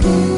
그래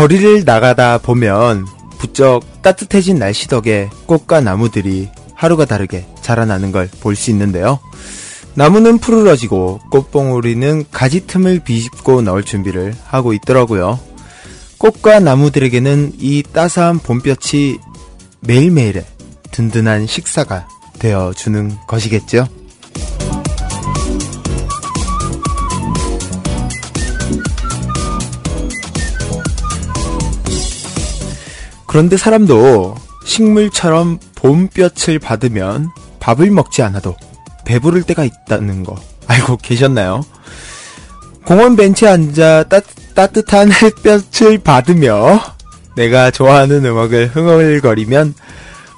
거리를 나가다 보면 부쩍 따뜻해진 날씨 덕에 꽃과 나무들이 하루가 다르게 자라나는 걸 볼 수 있는데요. 나무는 푸르러지고 꽃봉오리는 가지 틈을 비집고 넣을 준비를 하고 있더라고요. 꽃과 나무들에게는 이 따스한 봄볕이 매일매일의 든든한 식사가 되어주는 것이겠죠. 그런데 사람도 식물처럼 봄볕을 받으면 밥을 먹지 않아도 배부를 때가 있다는 거 알고 계셨나요? 공원 벤치에 앉아 따, 따뜻한 햇볕을 받으며 내가 좋아하는 음악을 흥얼거리면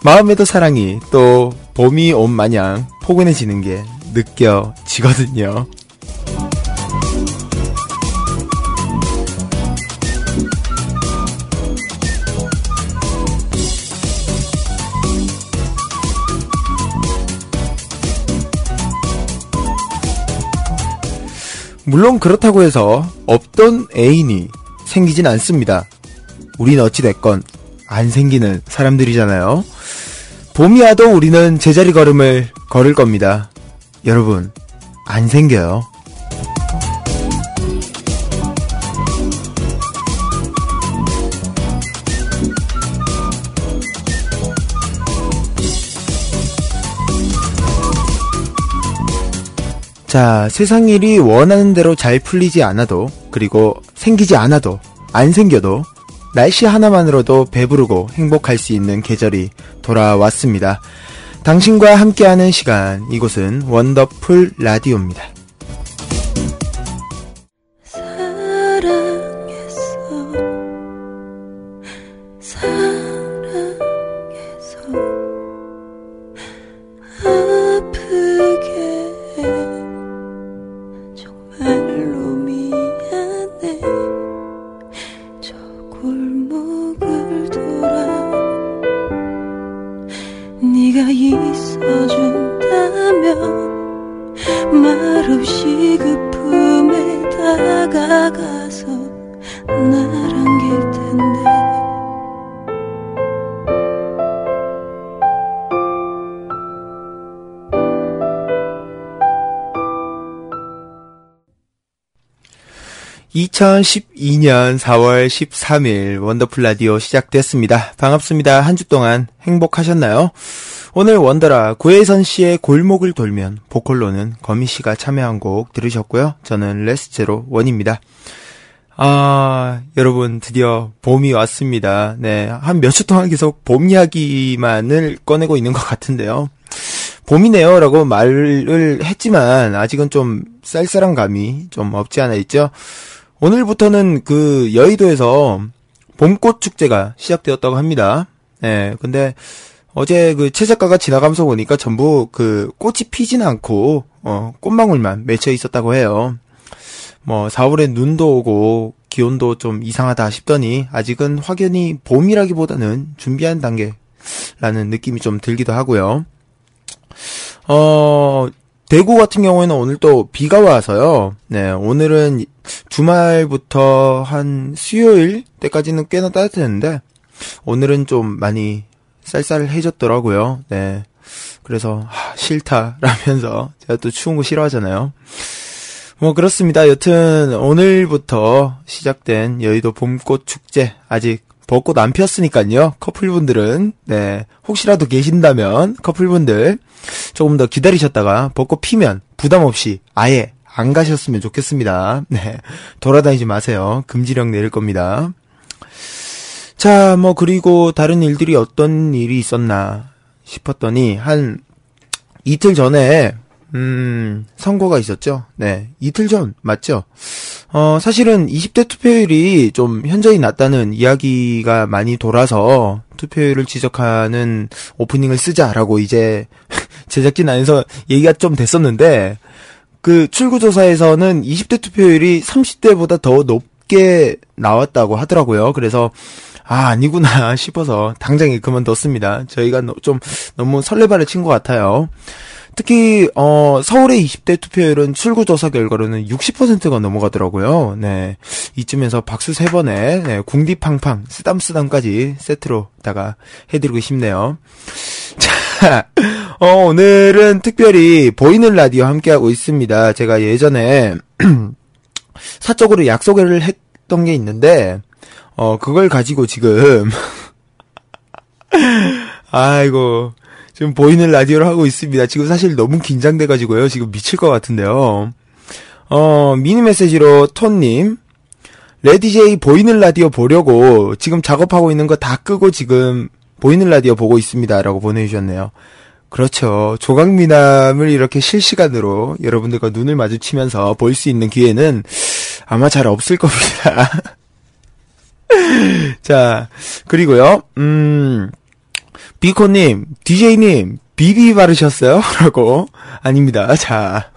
마음에도 사랑이 또 봄이 온 마냥 포근해지는 게 느껴지거든요. 물론 그렇다고 해서 없던 애인이 생기진 않습니다. 우린 어찌됐건 안 생기는 사람들이잖아요. 봄이 와도 우리는 제자리 걸음을 걸을 겁니다. 여러분, 안 생겨요. 자, 세상 일이 원하는 대로 잘 풀리지 않아도, 그리고 생기지 않아도, 안 생겨도, 날씨 하나만으로도 배부르고 행복할 수 있는 계절이 돌아왔습니다. 당신과 함께하는 시간, 이곳은 원더풀 라디오입니다. (2012년 4월 13일) 원더풀 라디오 시작됐습니다 반갑습니다 한 주 동안 행복하셨나요 오늘 원더라 구혜선 씨의 골목을 돌면 보컬로는 거미 씨가 참여한 곡 들으셨고요 저는 레스제로 원입니다 아, 여러분, 드디어 봄이 왔습니다. 네. 한 몇 주 동안 계속 봄 이야기만을 꺼내고 있는 것 같은데요. 봄이네요. 라고 말을 했지만, 아직은 좀 쌀쌀한 감이 좀 없지 않아 있죠. 오늘부터는 그 여의도에서 봄꽃 축제가 시작되었다고 합니다. 예, 근데 어제 그 최 작가가 지나가면서 보니까 전부 그 꽃이 피진 않고 어, 꽃망울만 맺혀 있었다고 해요. 뭐 4월에 눈도 오고 기온도 좀 이상하다 싶더니 아직은 확연히 봄이라기보다는 준비한 단계라는 느낌이 좀 들기도 하고요. 어, 대구 같은 경우에는 오늘 또 비가 와서요. 네, 오늘은 주말부터 한 수요일 때까지는 꽤나 따뜻했는데 오늘은 좀 많이 쌀쌀해졌더라고요. 네. 그래서 하, 싫다라면서 제가 또 추운 거 싫어하잖아요. 뭐 그렇습니다. 여튼 오늘부터 시작된 여의도 봄꽃 축제 아직 벚꽃 안 피었으니까요. 커플분들은 네 혹시라도 계신다면 커플분들 조금 더 기다리셨다가 벚꽃 피면 부담 없이 아예 안 가셨으면 좋겠습니다. 네 돌아다니지 마세요. 금지령 내릴 겁니다. 자, 뭐 그리고 다른 일들이 어떤 일이 있었나 싶었더니 한 이틀 전에 음, 선거가 있었죠. 네. 이틀 전, 맞죠? 어, 사실은 20대 투표율이 좀 현저히 낮다는 이야기가 많이 돌아서 투표율을 지적하는 오프닝을 쓰자라고 이제 제작진 안에서 얘기가 좀 됐었는데 그 출구조사에서는 20대 투표율이 30대보다 더 높게 나왔다고 하더라고요. 그래서 아, 아니구나 싶어서 당장에 그만뒀습니다. 저희가 너, 좀 너무 설레발을 친 것 같아요. 특히 어 서울의 20대 투표율은 출구조사 결과로는 60%가 넘어가더라고요. 네. 이쯤에서 박수 세 번에 네, 궁디팡팡 쓰담쓰담까지 세트로다가 해드리고 싶네요. 자, 어 오늘은 특별히 보이는 라디오 함께하고 있습니다. 제가 예전에 사적으로 약속을 했던 게 있는데 어 그걸 가지고 지금 아이고 지금 보이는 라디오를 하고 있습니다. 지금 사실 너무 긴장돼가지고요. 지금 미칠 것 같은데요. 어, 미니 메시지로 톤님, 레디제이 보이는 라디오 보려고 지금 작업하고 있는 거 다 끄고 지금 보이는 라디오 보고 있습니다. 라고 보내주셨네요. 그렇죠. 조각미남을 이렇게 실시간으로 여러분들과 눈을 마주치면서 볼 수 있는 기회는 아마 잘 없을 겁니다. 자, 그리고요, 음, 비코님, DJ님, 비비 바르셨어요? 라고. 아닙니다. 자.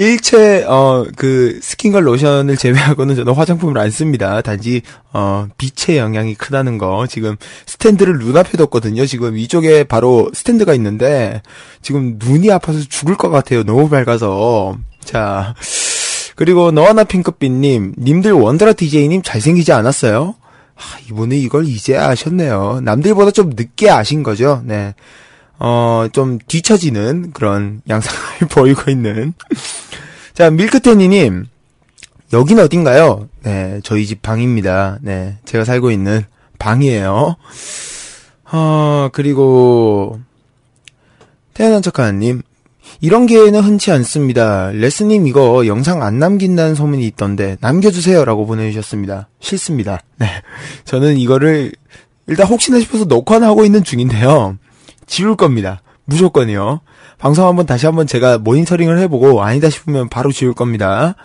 일체, 어, 그, 스킨과 로션을 제외하고는 저는 화장품을 안 씁니다. 단지, 어, 빛의 영향이 크다는 거. 지금 스탠드를 눈앞에 뒀거든요. 지금 이쪽에 바로 스탠드가 있는데, 지금 눈이 아파서 죽을 것 같아요. 너무 밝아서. 자. 그리고 너와나 핑크빛님, 님들 원더라 DJ님 잘생기지 않았어요? 아, 이분은 이걸 이제 아셨네요. 남들보다 좀 늦게 아신 거죠. 네. 어, 좀 뒤처지는 그런 양상을 보이고 있는. 자, 밀크테니님. 여긴 어딘가요? 네, 저희 집 방입니다. 네, 제가 살고 있는 방이에요. 어, 그리고, 태어난 척하는님. 이런 기회는 흔치 않습니다. 레스님 이거 영상 안 남긴다는 소문이 있던데 남겨주세요라고 보내주셨습니다. 싫습니다. 네, 저는 이거를 일단 혹시나 싶어서 녹화는 하고 있는 중인데요. 지울 겁니다. 무조건이요. 방송 한번 다시 한번 제가 모니터링을 해보고 아니다 싶으면 바로 지울 겁니다.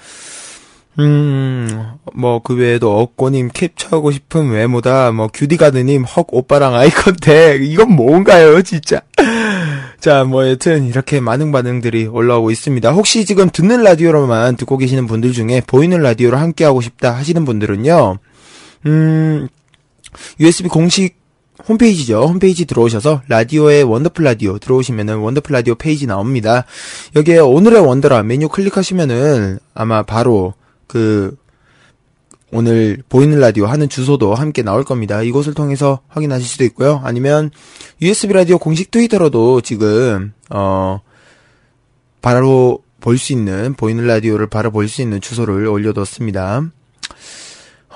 음, 뭐, 그 외에도 억고님 캡처하고 싶은 외모다, 뭐, 규디가드님 헉 오빠랑 아이 컨택, 이건 뭔가요, 진짜. 자, 뭐, 여튼, 이렇게 많은 반응들이 올라오고 있습니다. 혹시 지금 듣는 라디오로만 듣고 계시는 분들 중에 보이는 라디오로 함께하고 싶다 하시는 분들은요, 음, USB 공식 홈페이지죠. 홈페이지 들어오셔서 라디오의 원더풀 라디오 들어오시면은 원더풀 라디오 페이지 나옵니다. 여기에 오늘의 원더라 메뉴 클릭하시면은 아마 바로 그 오늘 보이는 라디오 하는 주소도 함께 나올 겁니다. 이곳을 통해서 확인하실 수도 있고요. 아니면 USB 라디오 공식 트위터로도 지금 어 바로 볼 수 있는 보이는 라디오를 바로 볼 수 있는 주소를 올려뒀습니다.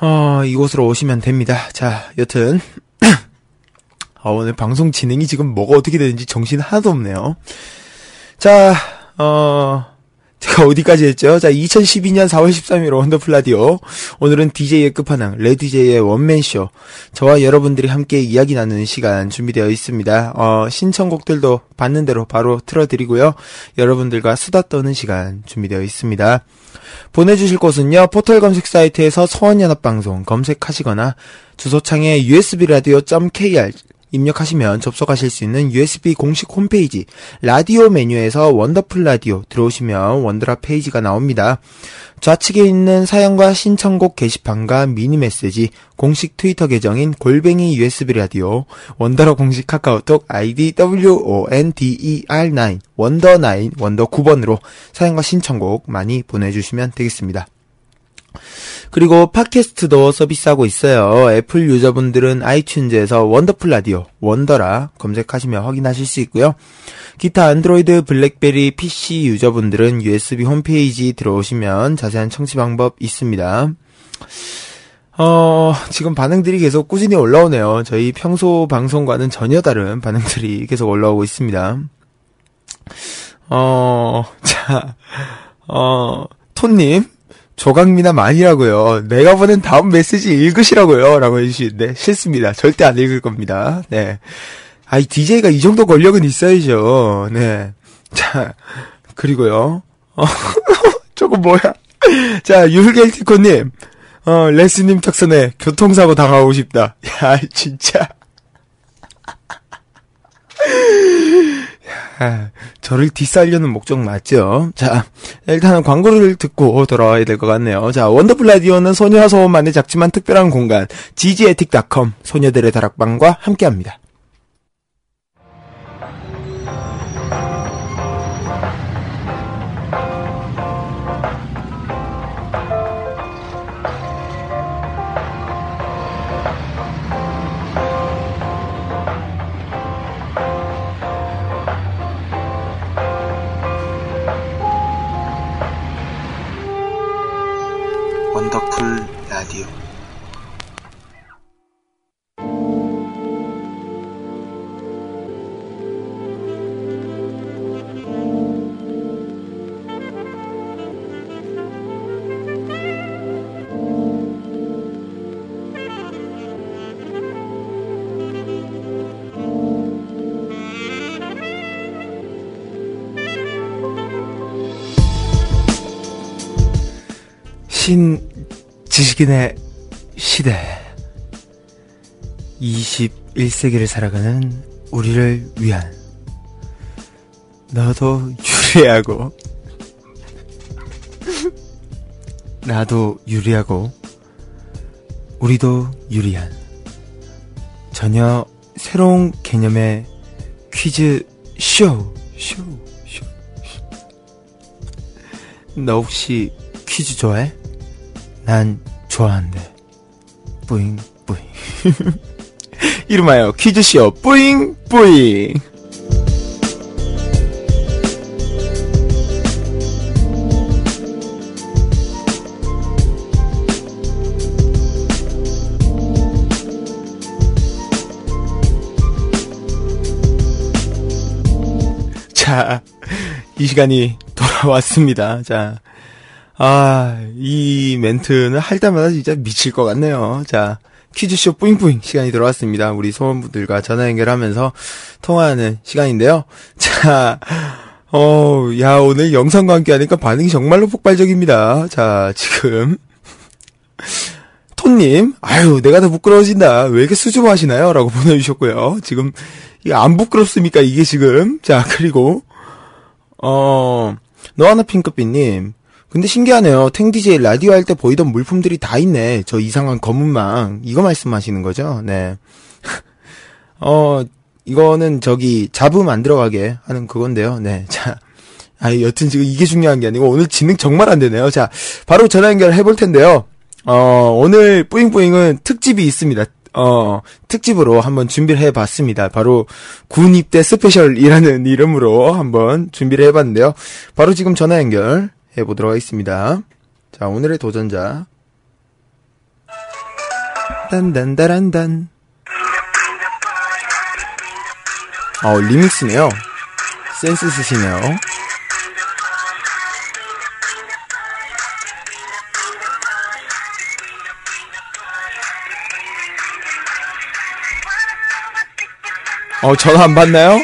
어 이곳으로 오시면 됩니다. 자, 여튼 아, 오늘 방송 진행이 지금 뭐가 어떻게 되는지 정신 하나도 없네요. 자, 어 제가 어디까지 했죠? 자, 2012년 4월 13일 원더풀 라디오. 오늘은 DJ의 끝판왕, 레디제이의 원맨쇼. 저와 여러분들이 함께 이야기 나누는 시간 준비되어 있습니다. 어, 신청곡들도 받는 대로 바로 틀어드리고요. 여러분들과 수다 떠는 시간 준비되어 있습니다. 보내주실 곳은요, 포털 검색 사이트에서 서원연합방송 검색하시거나 주소창에 usbradio.kr 입력하시면 접속하실 수 있는 USB 공식 홈페이지 라디오 메뉴에서 원더풀 라디오 들어오시면 원더라 페이지가 나옵니다. 좌측에 있는 사연과 신청곡 게시판과 미니 메시지 공식 트위터 계정인 골뱅이 USB 라디오 원더러 공식 카카오톡 아이디 WONDER9 원더9 원더 9번으로 사연과 신청곡 많이 보내주시면 되겠습니다. 그리고 팟캐스트도 서비스하고 있어요. 애플 유저분들은 아이튠즈에서 원더풀 라디오, 원더라 검색하시면 확인하실 수 있고요. 기타 안드로이드, 블랙베리, PC 유저분들은 USB 홈페이지 들어오시면 자세한 청취 방법 있습니다. 어, 지금 반응들이 계속 꾸준히 올라오네요. 저희 평소 방송과는 전혀 다른 반응들이 계속 올라오고 있습니다. 어, 자, 어, 톤님, 조강미나 많이라고요. 내가 보낸 다음 메시지 읽으시라고요. 라고 해주시는데, 싫습니다. 절대 안 읽을 겁니다. 네. 아이, DJ가 이 정도 권력은 있어야죠. 네. 자, 그리고요. 어, 조금 뭐야. 자, 율겔티코님. 어, 레스님 특선에 교통사고 당하고 싶다. 야, 진짜. 아, 저를 디스하려는 목적 맞죠? 자, 일단은 광고를 듣고 돌아와야 될 것 같네요. 자, 원더풀 라디오는 소녀와 소원만의 작지만 특별한 공간, ggetic.com, 소녀들의 다락방과 함께 합니다. 원더풀 라디오. 지식인의 시대 21세기를 살아가는 우리를 위한 너도 유리하고 나도 유리하고 우리도 유리한 전혀 새로운 개념의 퀴즈 쇼, 쇼, 쇼. 너 혹시 퀴즈 좋아해? 난 좋아한대. 뿌잉, 뿌잉. 이름하여 퀴즈쇼 뿌잉, 뿌잉. 자, 이 시간이 돌아왔습니다. 자, 아, 이 멘트는 할 때마다 진짜 미칠 것 같네요. 자, 퀴즈쇼 뿌잉뿌잉 시간이 들어왔습니다. 우리 소원분들과 전화 연결하면서 통화하는 시간인데요. 자, 어, 야, 오늘 영상과 함께 하니까 반응이 정말로 폭발적입니다. 자, 지금. 톤님, 아유, 내가 더 부끄러워진다. 왜 이렇게 수줍어 하시나요? 라고 보내주셨고요. 지금, 이게 안 부끄럽습니까? 이게 지금. 자, 그리고, 어, 너하나 핑크빛님. 근데 신기하네요. 탱디제이 라디오 할 때 보이던 물품들이 다 있네. 저 이상한 검은망. 이거 말씀하시는 거죠? 네. 어, 이거는 저기 잡음 안 들어가게 하는 그건데요. 네. 자. 아, 여튼 지금 이게 중요한 게 아니고 오늘 진행 정말 안 되네요. 자, 바로 전화 연결 해볼 텐데요. 어, 오늘 뿌잉뿌잉은 특집이 있습니다. 어, 특집으로 한번 준비를 해봤습니다. 바로 군 입대 스페셜이라는 이름으로 한번 준비를 해봤는데요. 바로 지금 전화 연결 해보도록 하겠습니다. 자, 오늘의 도전자. 단단다란단. 아, 어, 리믹스네요. 센스 쓰시네요. 어, 전화 안 받나요?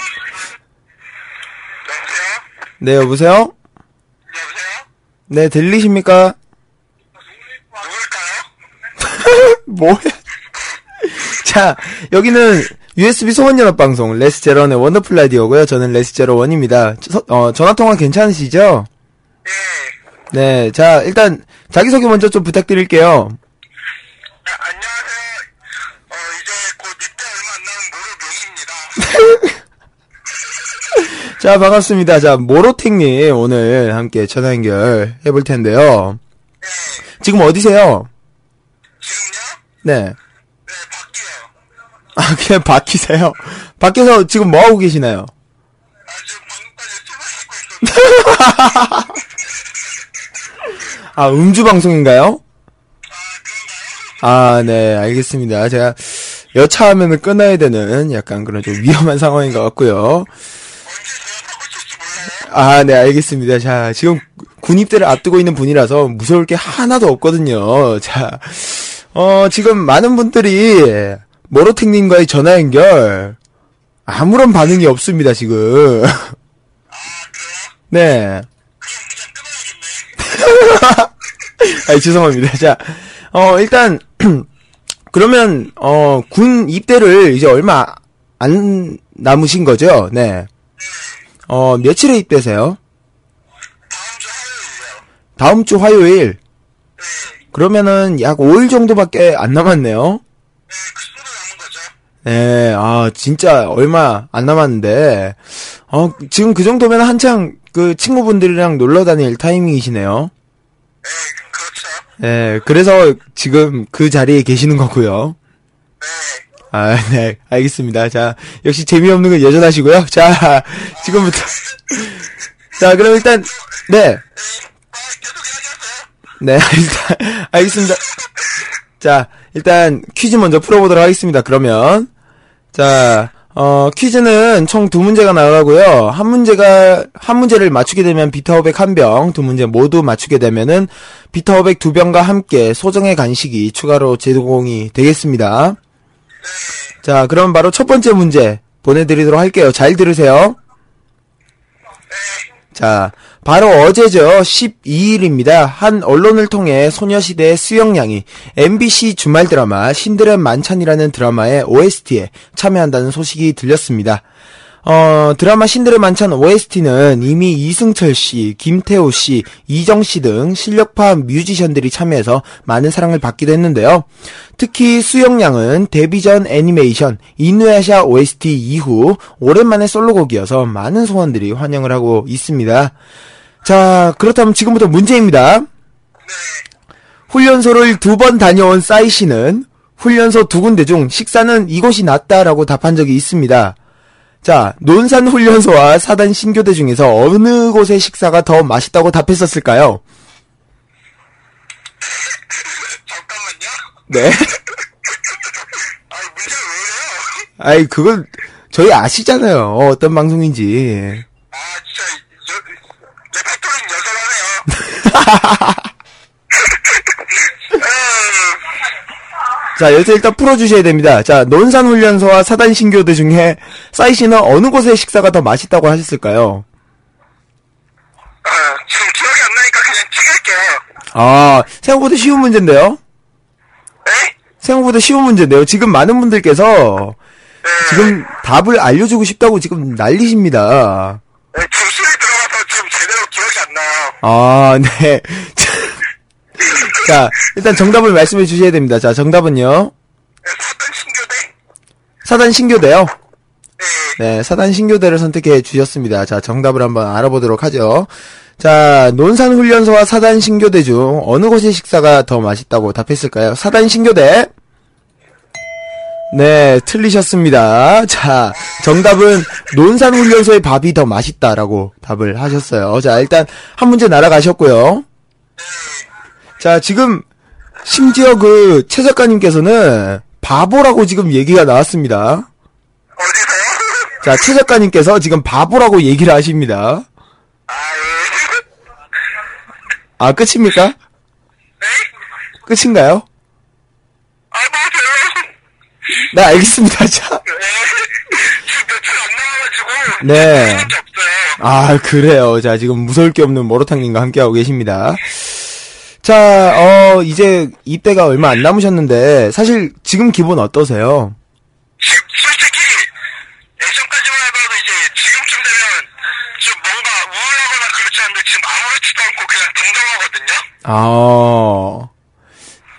네, 여보세요? 네, 네, 들리십니까? 뭐야? 자, 여기는 USB 소원연합 방송 레스제런의 원더풀 라디오고요. 저는 레스제로 원입니다. 저- 어, 전화 통화 괜찮으시죠? 예. 네, 자, 일단 자기 소개 먼저 좀 부탁드릴게요. 아, 안녕하세요. 어, 이제 곧 입대 얼마 안 남은 모르명입니다. 자, 반갑습니다. 자, 모로텍님 오늘 함께 전화 연결 해볼 텐데요. 예. 지금 어디세요? 지금요? 네. 네, 밖이요. 아, 그냥 밖이세요? 밖에서 지금 뭐 하고 계시나요? 아, 지금 방금까지 술 마시고 있었는데. 아, 음주 방송인가요? 아? 아, 네, 알겠습니다. 제가 여차하면 끊어야 되는 약간 그런 좀 위험한 상황인 것 같고요. 언제 제가 사고 칠지 몰라요? 아, 네, 알겠습니다. 자, 지금 군입대를 앞두고 있는 분이라서 무서울 게 하나도 없거든요. 자, 어, 지금 많은 분들이 모로텍님과의 전화 연결 아무런 반응이 없습니다, 지금. 아? 네. 아, 죄송합니다. 자, 어, 일단, 그러면, 어, 군 입대를 이제 얼마 안 남으신 거죠? 네. 어, 며칠에 입대세요? 다음 주 화요일이요. 다음 주 화요일. 네. 그러면은 약 5일 정도밖에 안 남았네요. 네, 그 정도 남은 거죠. 네, 아, 진짜 얼마 안 남았는데, 어, 지금 그 정도면 한창 그 친구분들이랑 놀러 다닐 타이밍이시네요. 네, 그렇죠. 네, 그래서 지금 그 자리에 계시는 거고요. 네. 아, 네, 알겠습니다. 자, 역시 재미없는 건 여전하시고요. 자, 지금부터. 자, 그럼 일단, 네. 네, 알겠습니다. 자, 일단 퀴즈 먼저 풀어보도록 하겠습니다. 그러면. 자, 어, 퀴즈는 총 두 문제가 나가고요. 한 문제가, 한 문제를 맞추게 되면 비타오백 한 병, 두 문제 모두 맞추게 되면은 비타오백 두 병과 함께 소정의 간식이 추가로 제공이 되겠습니다. 자, 그럼 바로 첫 번째 문제 보내드리도록 할게요. 잘 들으세요. 자, 바로 어제죠. 12일입니다. 한 언론을 통해 소녀시대의 수영양이 MBC 주말 드라마 신들의 만찬이라는 드라마의 OST에 참여한다는 소식이 들렸습니다. 어, 드라마 신들의 만찬 OST는 이미 이승철 씨, 김태호 씨, 이정 씨 등 실력파 뮤지션들이 참여해서 많은 사랑을 받기도 했는데요. 특히 수영양은 데뷔 전 애니메이션 이누야샤 OST 이후 오랜만에 솔로곡이어서 많은 소원들이 환영을 하고 있습니다. 자, 그렇다면 지금부터 문제입니다. 훈련소를 두 번 다녀온 싸이 씨는 훈련소 두 군데 중 식사는 이곳이 낫다라고 답한 적이 있습니다. 자, 논산 훈련소와 사단 신교대 중에서 어느 곳의 식사가 더 맛있다고 답했었을까요? 잠깐만요. 네. 아, 왜? 아이, 그건 저희 아시잖아요. 어떤 방송인지. 아, 진짜, 저, 레퍼토리는 여전하네요. 자, 여기서 일단 풀어주셔야 됩니다. 자, 논산 훈련소와 사단 신교대 중에 싸이 씨는 어느 곳의 식사가 더 맛있다고 하셨을까요? 아, 지금 기억이 안 나니까 그냥 찍을게요. 아, 생각보다 쉬운 문제인데요? 네? 생각보다 쉬운 문제인데요. 지금 많은 분들께서 네. 지금 답을 알려주고 싶다고 지금 난리십니다. 네, 지금 술이 들어가서 지금 제대로 기억이 안 나요. 아, 네. 자, 일단 정답을 말씀해 주셔야 됩니다. 자, 정답은요. 네, 사단 신교대? 사단 신교대요. 네. 네, 사단 신교대를 선택해 주셨습니다. 자, 정답을 한번 알아보도록 하죠. 자, 논산 훈련소와 사단 신교대 중 어느 곳의 식사가 더 맛있다고 답했을까요? 사단 신교대. 네, 틀리셨습니다. 자, 정답은 논산 훈련소의 밥이 더 맛있다라고 답을 하셨어요. 자, 일단 한 문제 날아가셨고요. 자, 지금 심지어 그 최 작가님께서는 바보라고 지금 얘기가 나왔습니다. 어디서요? 자, 최 작가님께서 지금 바보라고 얘기를 하십니다. 아, 예. 아, 끝입니까? 네? 끝인가요? 아, 뭐, 별로. 네, 알겠습니다. 자, 네. 지금 네. 없어요. 아, 그래요. 자, 지금 무서울 게 없는 모로탕님과 함께하고 계십니다. 자, 어, 이제 입대가 얼마 안 남으셨는데, 사실 지금 기분 어떠세요? 지- 솔직히 예전까지만 해봐도 이제 지금쯤 되면 좀 뭔가 우울하거나 그렇지 않은데 지금 아무렇지도 않고 그냥 동정하거든요. 아,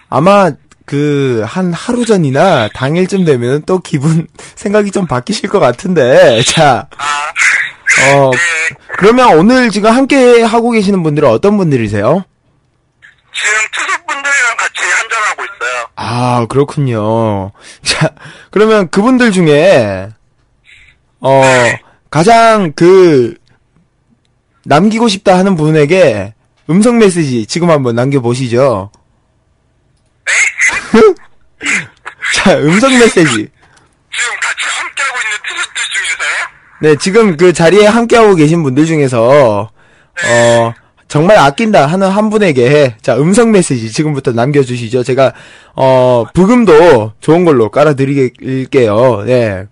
아마 그, 한 하루 전이나 당일쯤 되면 또 기분, 생각이 좀 바뀌실 것 같은데, 자, 아, 어, 네. 그러면 오늘 지금 함께 하고 계시는 분들은 어떤 분들이세요? 지금 투수분들이랑 같이 한잔하고 있어요. 아, 그렇군요. 자, 그러면 그분들 중에, 어, 가장 그, 남기고 싶다 하는 분에게 음성 메시지 지금 한번 남겨보시죠. 자, 음성 메시지. 지금 같이 함께하고 있는 투수들 중에서요? 네, 지금 그 자리에 함께하고 계신 분들 중에서, 어, 정말 아낀다 하는 한 분에게, 자, 음성 메시지 지금부터 남겨주시죠. 제가, 어, 부금도 좋은 걸로 깔아드릴게요. 네.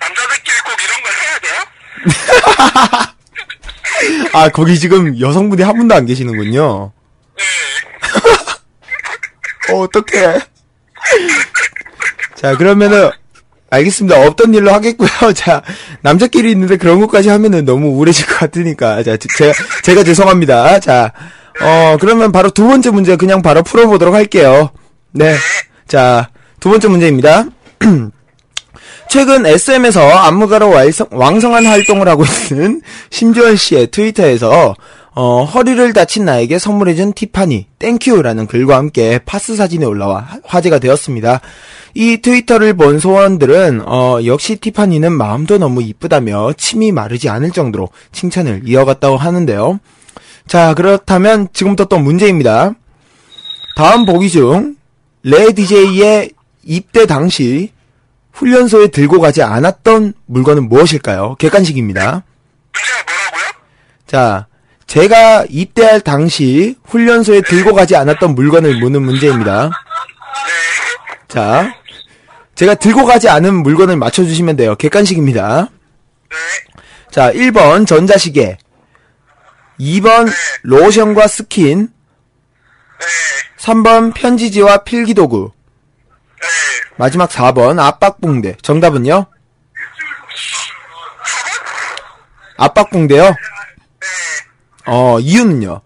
남자들끼리 꼭 이런 걸 해야 돼요? 아, 거기 지금 여성분이 한 분도 안 계시는군요. 네. 어, 어떡해. 자, 그러면은, 알겠습니다. 없던 일로 하겠고요. 자, 남자끼리 있는데 그런 것까지 하면은 너무 우울해질 것 같으니까. 자, 제- 제가, 제가 죄송합니다. 자, 어, 그러면 바로 두 번째 문제 그냥 바로 풀어보도록 할게요. 네. 자, 두 번째 문제입니다. 최근 SM에서 안무가로 왕성, 왕성한 활동을 하고 있는 심지원 씨의 트위터에서 어, 허리를 다친 나에게 선물해준 티파니 Thank you라는 글과 함께 파스 사진이 올라와 화- 화제가 되었습니다. 이 트위터를 본 소원들은 어, 역시 티파니는 마음도 너무 이쁘다며 침이 마르지 않을 정도로 칭찬을 이어갔다고 하는데요. 자 그렇다면 지금부터 또 문제입니다. 다음 보기 중레 DJ의 입대 당시 훈련소에 들고 가지 않았던 물건은 무엇일까요? 객관식입니다. 문제가 뭐라고요? 자, 제가 입대할 당시 훈련소에 들고 가지 않았던 물건을 묻는 문제입니다. 네. 자, 제가 들고 가지 않은 물건을 맞춰주시면 돼요. 객관식입니다. 네. 자, 1번 전자시계, 2번 로션과 스킨, 네. 3번 편지지와 필기도구, 네. 마지막 4번 압박붕대. 정답은요? 압박붕대요? 네. 어, 이유는요?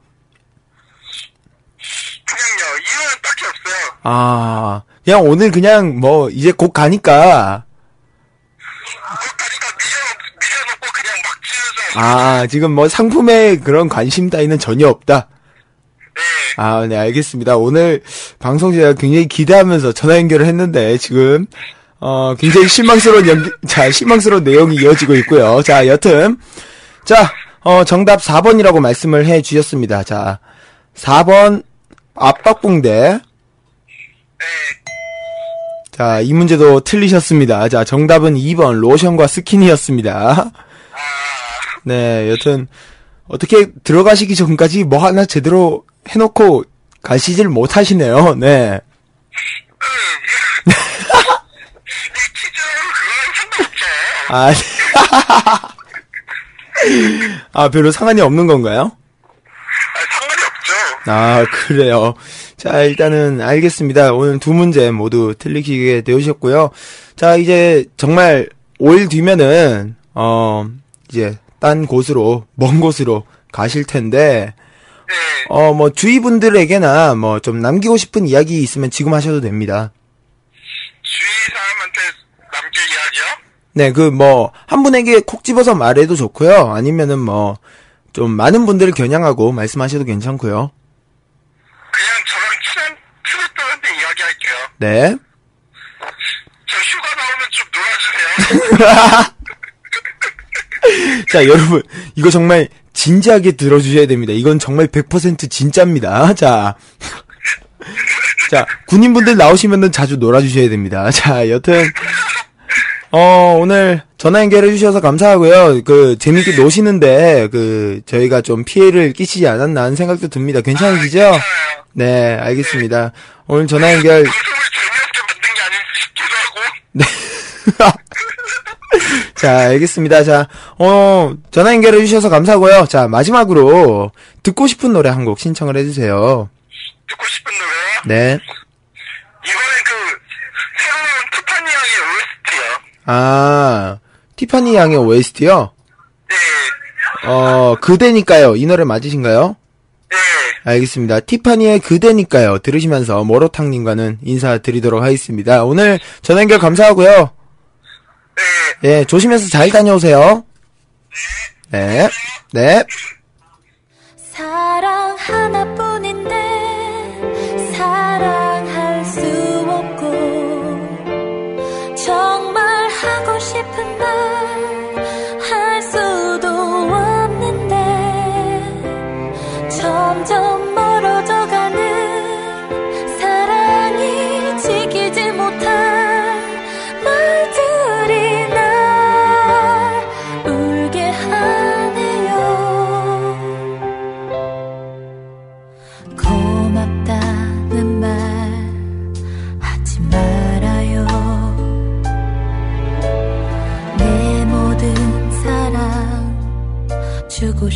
그냥요. 이유는 딱히 없어요. 아, 그냥 오늘 그냥 뭐, 이제 곧 가니까, 그냥 막. 아, 지금 뭐 상품에 그런 관심 따위는 전혀 없다. 네. 아, 네, 알겠습니다. 오늘 방송 제가 굉장히 기대하면서 전화 연결을 했는데, 지금, 어, 굉장히 실망스러운 연기, 자, 실망스러운 내용이 이어지고 있고요. 자, 여튼, 자, 어, 정답 4번이라고 말씀을 해 주셨습니다. 자, 4번, 압박붕대. 네. 자, 이 문제도 틀리셨습니다. 자, 정답은 2번, 로션과 스킨이었습니다. 아, 네, 여튼, 어떻게 들어가시기 전까지 뭐 하나 제대로 해놓고 가시질 못하시네요. 네. 상관없죠. 아, 아, 별로 상관이 없는 건가요? 아, 상관이 없죠. 아, 그래요. 자, 일단은 알겠습니다. 오늘 두 문제 모두 틀리시게 되셨고요. 자, 이제 정말 5일 뒤면은, 어, 이제 딴 곳으로, 먼 곳으로 가실 텐데, 네. 어, 뭐, 주위 분들에게나 뭐, 좀 남기고 싶은 이야기 있으면 지금 하셔도 됩니다. 주위 사람한테 남길 이야기요? 네, 그, 뭐, 한 분에게 콕 집어서 말해도 좋고요. 아니면은 뭐, 좀 많은 분들을 겨냥하고 말씀하셔도 괜찮고요. 그냥 저랑 친한 트루터한테 이야기할게요. 네. 저 휴가 나오면 좀 놀아주세요. 자, 여러분, 이거 정말 진지하게 들어주셔야 됩니다. 이건 정말 100% 진짜입니다. 자. 자, 군인분들 나오시면은 자주 놀아주셔야 됩니다. 자, 여튼, 어, 오늘 전화 연결해 주셔서 감사하고요. 그, 재밌게 노시는데, 그, 저희가 좀 피해를 끼치지 않았나 하는 생각도 듭니다. 괜찮으시죠? 네, 알겠습니다. 오늘 전화 연결, 싶기도 하고. 자, 알겠습니다. 자, 어, 전화 연결해 주셔서 감사하고요. 자, 마지막으로 듣고 싶은 노래 한 곡 신청을 해 주세요. 듣고 싶은 노래. 네. 이번엔 그, 새로운 티파니 양의 OST요. 아, 티파니 양의 OST요? 네, 어, 그대니까요. 이 노래 맞으신가요? 네. 알겠습니다. 티파니의 그대니까요. 들으시면서 모로탕님과는 인사드리도록 하겠습니다. 오늘 전화 연결 감사하고요. 네. 예, 조심해서 잘 다녀오세요. 네. 네. 사랑 하나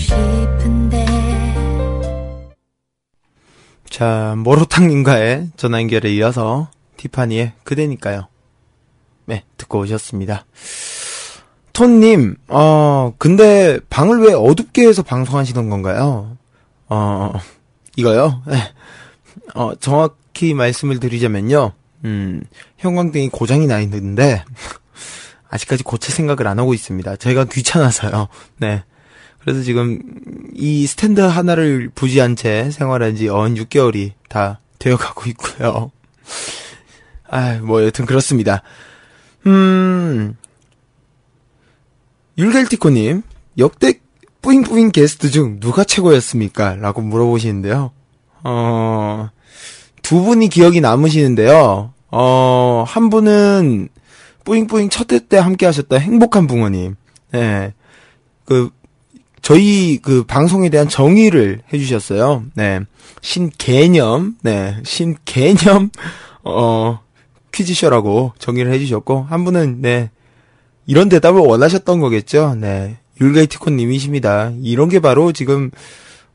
싶은데 자, 모로탕님과의 전화 연결에 이어서 티파니의 그대니까요. 네, 듣고 오셨습니다. 톤님, 어, 근데 방을 왜 어둡게 해서 방송하시던 건가요? 어, 이거요? 네. 어, 정확히 말씀을 드리자면요. 음, 형광등이 고장이 나 있는데, 아직까지 고칠 생각을 안 하고 있습니다. 제가 귀찮아서요. 네. 그래서 지금 이 스탠드 하나를 부지한 채 생활한 지언 6개월이 다 되어가고 있고요. 아, 뭐 여튼 그렇습니다. 음, 율겔티코 님 역대 뿌잉뿌잉 게스트 중 누가 최고였습니까? 라고 물어보시는데요. 어, 두 분이 기억이 남으시는데요. 어, 한 분은 뿌잉뿌잉 첫회 때 함께 하셨던 행복한 붕어님. 네. 그, 저희 그 방송에 대한 정의를 해주셨어요. 네. 신개념, 네. 신개념, 어, 퀴즈쇼라고 정의를 해주셨고, 한 분은, 네. 이런 대답을 원하셨던 거겠죠. 네. 율게이티콘 님이십니다. 이런 게 바로 지금,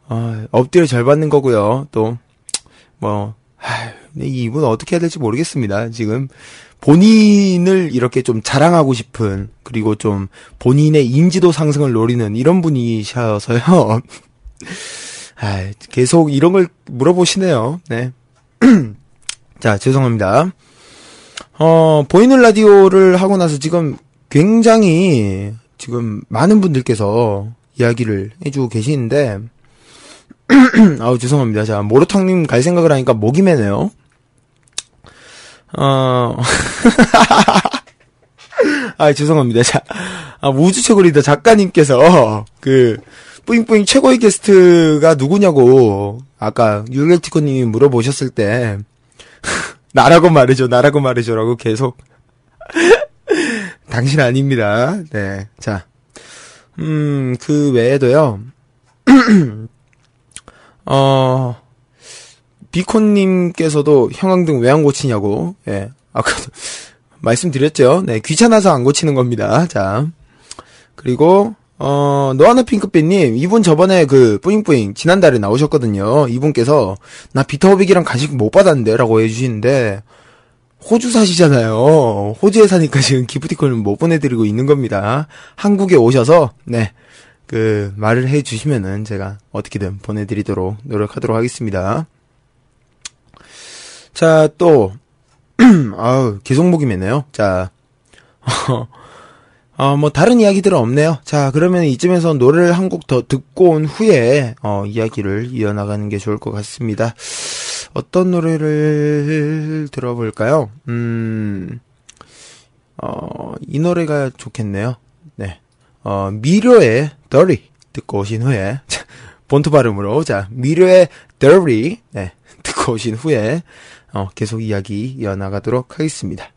어, 엎드려 절 받는 거고요. 또, 뭐, 하, 이분 어떻게 해야 될지 모르겠습니다. 지금, 본인을 이렇게 좀 자랑하고 싶은, 그리고 좀 본인의 인지도 상승을 노리는 이런 분이셔서요. 아, 계속 이런 걸 물어보시네요. 네. 자, 죄송합니다. 어, 보이는 라디오를 하고 나서 지금 굉장히 지금 많은 분들께서 이야기를 해주고 계시는데, 아우, 죄송합니다. 자, 모로탕님 갈 생각을 하니까 목이 메네요. 어, 아, 죄송합니다. 자, 아, 우주 최고 리더 작가님께서, 그, 뿌잉뿌잉 최고의 게스트가 누구냐고, 아까 율레티코님이 물어보셨을 때, 나라고 말해줘, 나라고 말해줘라고 계속. 당신 아닙니다. 네. 자, 음, 그 외에도요, 어, 비콘님께서도 형광등 왜 안 고치냐고, 예. 아까도 말씀드렸죠. 네, 귀찮아서 안 고치는 겁니다. 자. 그리고, 어, 노아나 핑크빛님, 이분 저번에 그, 뿌잉뿌잉, 지난달에 나오셨거든요. 이분께서, 나 비터오빅이랑 간식 못 받았는데, 라고 해주시는데, 호주 사시잖아요. 호주에 사니까 지금 기프티콘을 못 보내드리고 있는 겁니다. 한국에 오셔서, 네, 그, 말을 해주시면은 제가 어떻게든 보내드리도록 노력하도록 하겠습니다. 자, 또, 아우, 계속 목이 메네요. 자, 어, 뭐, 다른 이야기들은 없네요. 자, 그러면 이쯤에서 노래를 한 곡 더 듣고 온 후에, 어, 이야기를 이어나가는 게 좋을 것 같습니다. 어떤 노래를 들어볼까요? 음, 어, 이 노래가 좋겠네요. 네. 어, 미료의 Dirty 듣고 오신 후에, 본토 발음으로, 자, 미료의 Dirty, 네, 듣고 오신 후에, 어, 계속 이야기 이어나가도록 하겠습니다.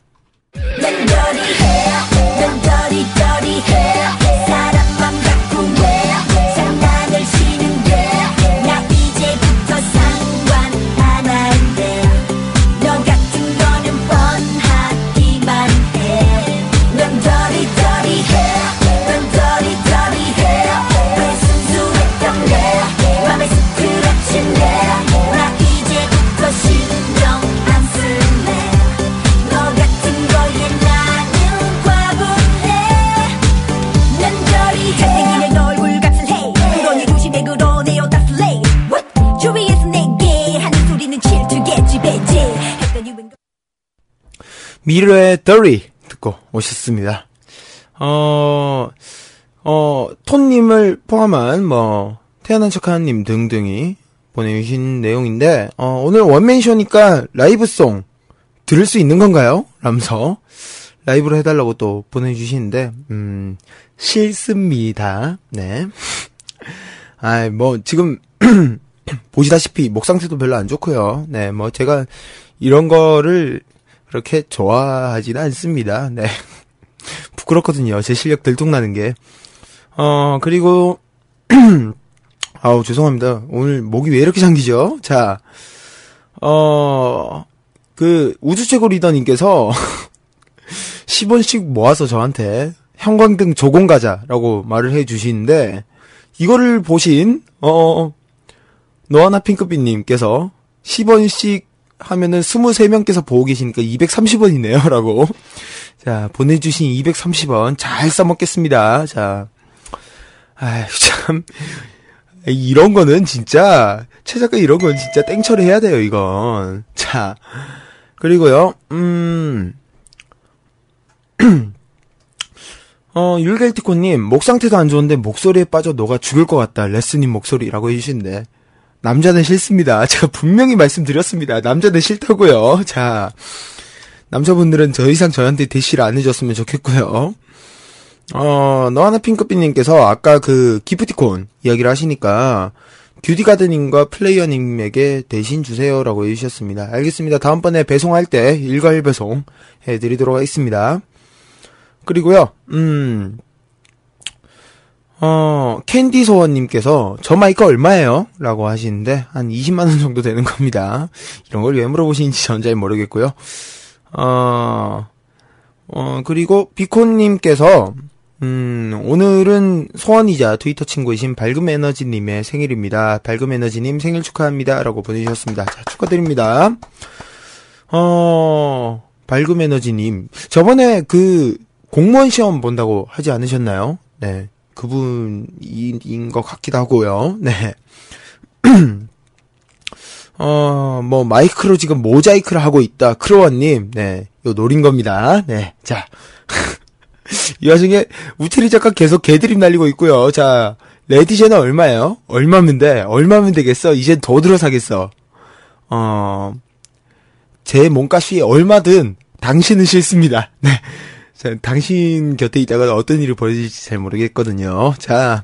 미르의 더리 듣고 오셨습니다. 어, 어, 톤님을 포함한 뭐, 태어난 척하는님 등등이 보내주신 내용인데, 어, 오늘 원맨쇼니까 라이브송 들을 수 있는 건가요? 라면서 라이브로 해달라고 또 보내주시는데, 음, 싫습니다. 네. 아, 뭐, 지금, 보시다시피 목 상태도 별로 안 좋고요. 네, 뭐, 제가 이런 거를 그렇게 좋아하지는 않습니다. 네. 부끄럽거든요. 제 실력 들통나는 게. 어, 그리고, 아우, 죄송합니다. 오늘 목이 왜 이렇게 잠기죠? 자, 어, 그, 우주 최고 리더님께서 10원씩 모아서 저한테 형광등 조공 가자라고 말을 해 주시는데, 이거를 보신, 어, 노아나 핑크빛님께서 10원씩 하면은 23명께서 보고 계시니까 230원이네요. 라고. 자, 보내주신 230원 잘 써먹겠습니다. 자. 아이, 참. 이런 거는 진짜, 최 작가 이런 건 진짜 땡처리 해야 돼요, 이건. 자. 그리고요, 음. 어, 율겔티코님, 목 상태도 안 좋은데 목소리에 빠져 너가 죽을 것 같다. 레스님 목소리라고 해주시는데. 남자는 싫습니다. 제가 분명히 말씀드렸습니다. 남자는 싫다고요. 자, 남자분들은 더 이상 저한테 대시를 안 해줬으면 좋겠고요. 어, 너하나 핑크빛님께서 아까 그 기프티콘 이야기를 하시니까 듀디가드님과 플레이어님에게 대신 주세요라고 해주셨습니다. 알겠습니다. 다음번에 배송할 때 일괄 배송 해드리도록 하겠습니다. 그리고요, 음, 어, 캔디 소원님께서 저 마이크 얼마예요? 라고 하시는데 한 20만원 정도 되는 겁니다. 이런 걸 왜 물어보시는지 전 잘 모르겠고요. 어, 어, 그리고 비콘님께서 음, 오늘은 소원이자 트위터 친구이신 밝음 에너지님의 생일입니다. 밝음 에너지님 생일 축하합니다. 라고 보내주셨습니다. 자, 축하드립니다. 어, 밝음 에너지님. 저번에 그 공무원 시험 본다고 하지 않으셨나요? 네. 그분인 것 같기도 하고요. 네. 어, 뭐, 마이크로 지금 모자이크를 하고 있다. 크로원님, 네. 요 노린 겁니다. 네. 자. 이 와중에 우체리 작가 계속 개드립 날리고 있고요. 자, 레디제는 얼마예요? 얼마면 돼? 얼마면 되겠어? 이제 더 들어 사겠어. 어, 제 몸값이 얼마든 당신은 싫습니다. 네. 자, 당신 곁에 있다가 어떤 일이 벌어질지 잘 모르겠거든요. 자,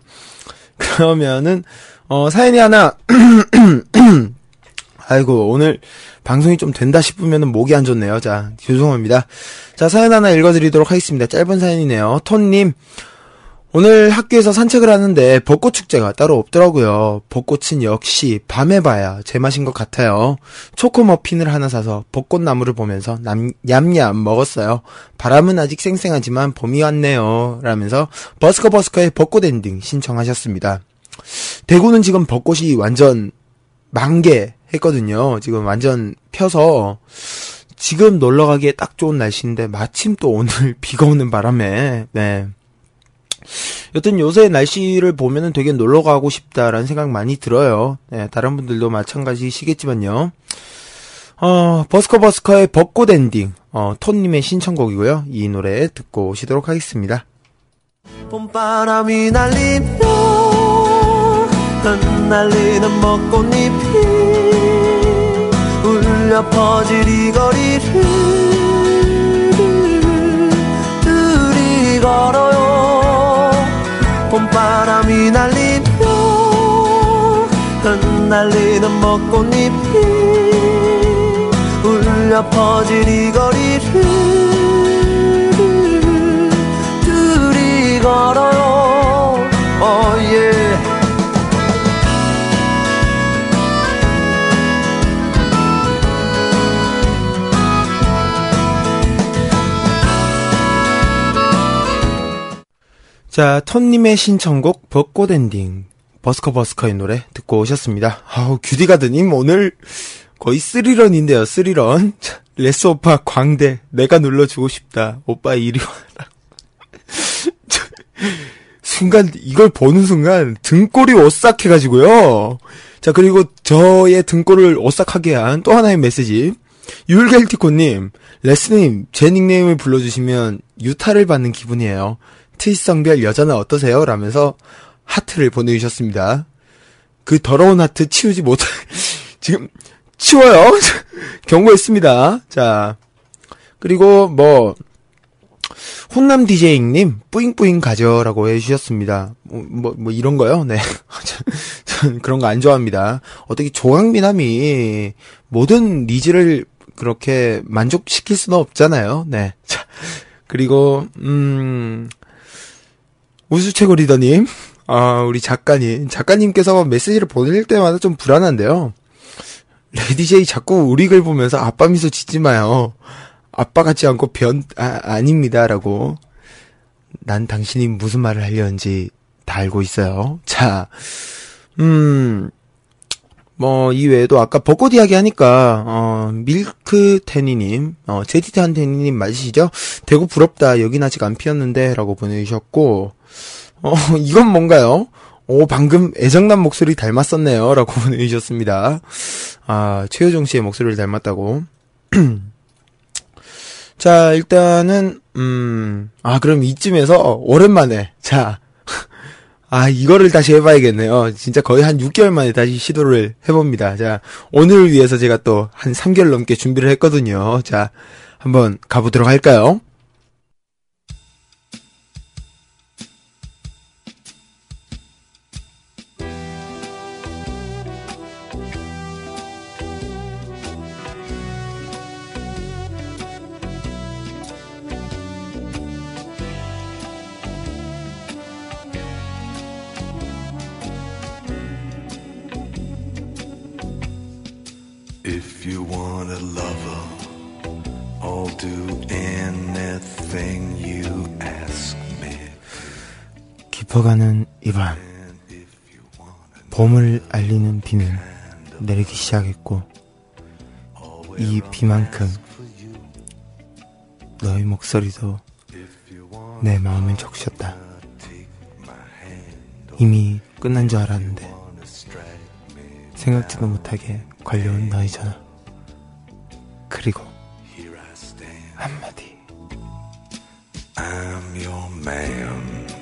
그러면은, 어, 사연이 하나, 아이고, 오늘 방송이 좀 된다 싶으면은 목이 안 좋네요. 자, 죄송합니다. 자, 사연 하나 읽어드리도록 하겠습니다. 짧은 사연이네요. 톤님, 오늘 학교에서 산책을 하는데 벚꽃 축제가 따로 없더라고요. 벚꽃은 역시 밤에 봐야 제맛인 것 같아요. 초코 머핀을 하나 사서 벚꽃 나무를 보면서 남, 냠냠 먹었어요. 바람은 아직 쌩쌩하지만 봄이 왔네요. 라면서 버스커 버스커의 벚꽃 엔딩 신청하셨습니다. 대구는 지금 벚꽃이 완전 만개 했거든요. 지금 완전 펴서 지금 놀러 가기에 딱 좋은 날씨인데 마침 또 오늘 비가 오는 바람에 네. 여튼 요새 날씨를 보면은 되게 놀러 가고 싶다라는 생각 많이 들어요. 네, 다른 분들도 마찬가지시겠지만요. 어, 버스커 버스커의 벚꽃 엔딩, 어, 톤님의 신청곡이고요. 이 노래 듣고 오시도록 하겠습니다. 봄바람이 날리며 흩날리는 벚꽃잎이 울려 퍼질 이 거리를 둘이 걸어요 봄바람이 날리며 흩날리는 벚꽃잎이 울려 퍼질 이 거리를 둘이 걸어요 oh yeah. 자, 턴님의 신청곡 벚꽃 엔딩 버스커 버스커의 노래 듣고 오셨습니다. 아우 규디가드님 오늘 거의 스리런인데요, 스리런. 자, 레스 오빠 광대 내가 눌러주고 싶다. 오빠 이리 와라. 저, 순간 이걸 보는 순간 등골이 오싹해가지고요. 자 그리고 저의 등골을 오싹하게 한 또 하나의 메시지. 율겔티코님, 레스님, 제 닉네임을 불러주시면 유타를 받는 기분이에요. 트윗 성별 여자는 어떠세요? 라면서 하트를 보내주셨습니다. 그 더러운 하트 치우지 못, 지금, 치워요! 경고했습니다. 자, 그리고 뭐, 훈남 DJ님, 뿌잉뿌잉 가져라고 해주셨습니다. 뭐, 뭐, 뭐 이런 거요? 네. 전 그런 거 안 좋아합니다. 어떻게 조각미남이 모든 needs를 그렇게 만족시킬 수는 없잖아요. 네. 자, 그리고, 음, 우수최고 리더님, 아, 우리 작가님, 작가님께서 메시지를 보낼 때마다 좀 불안한데요. 레디제이 자꾸 우리 글 보면서 아빠 미소 짓지 마요. 아빠 같지 않고 변, 아, 아닙니다 라고. 난 당신이 무슨 말을 하려는지 다 알고 있어요. 자, 음, 뭐, 이 외에도 아까 벚꽃 이야기 하니까, 어, 밀크 테니님, 어, 제디트한 테니님 맞으시죠? 대구 부럽다. 여긴 아직 안 피었는데. 라고 보내주셨고, 어, 이건 뭔가요? 오, 방금 애정남 목소리 닮았었네요. 라고 보내주셨습니다. 아, 최효정 씨의 목소리를 닮았다고. 자, 일단은, 음, 아, 그럼 이쯤에서 오랜만에, 자, 아, 이거를 다시 해봐야겠네요. 진짜 거의 한 6개월 만에 다시 시도를 해봅니다. 자, 오늘을 위해서 제가 또 한 3개월 넘게 준비를 했거든요. 자, 한번 가보도록 할까요? 깊어가는 이 밤, 봄을 알리는 비는 내리기 시작했고, 이 비만큼 너의 목소리도 내 마음을 적셨다. 이미 끝난 줄 알았는데 생각지도 못하게 걸려온 너의 전화. 그리고 한마디. I'm your man.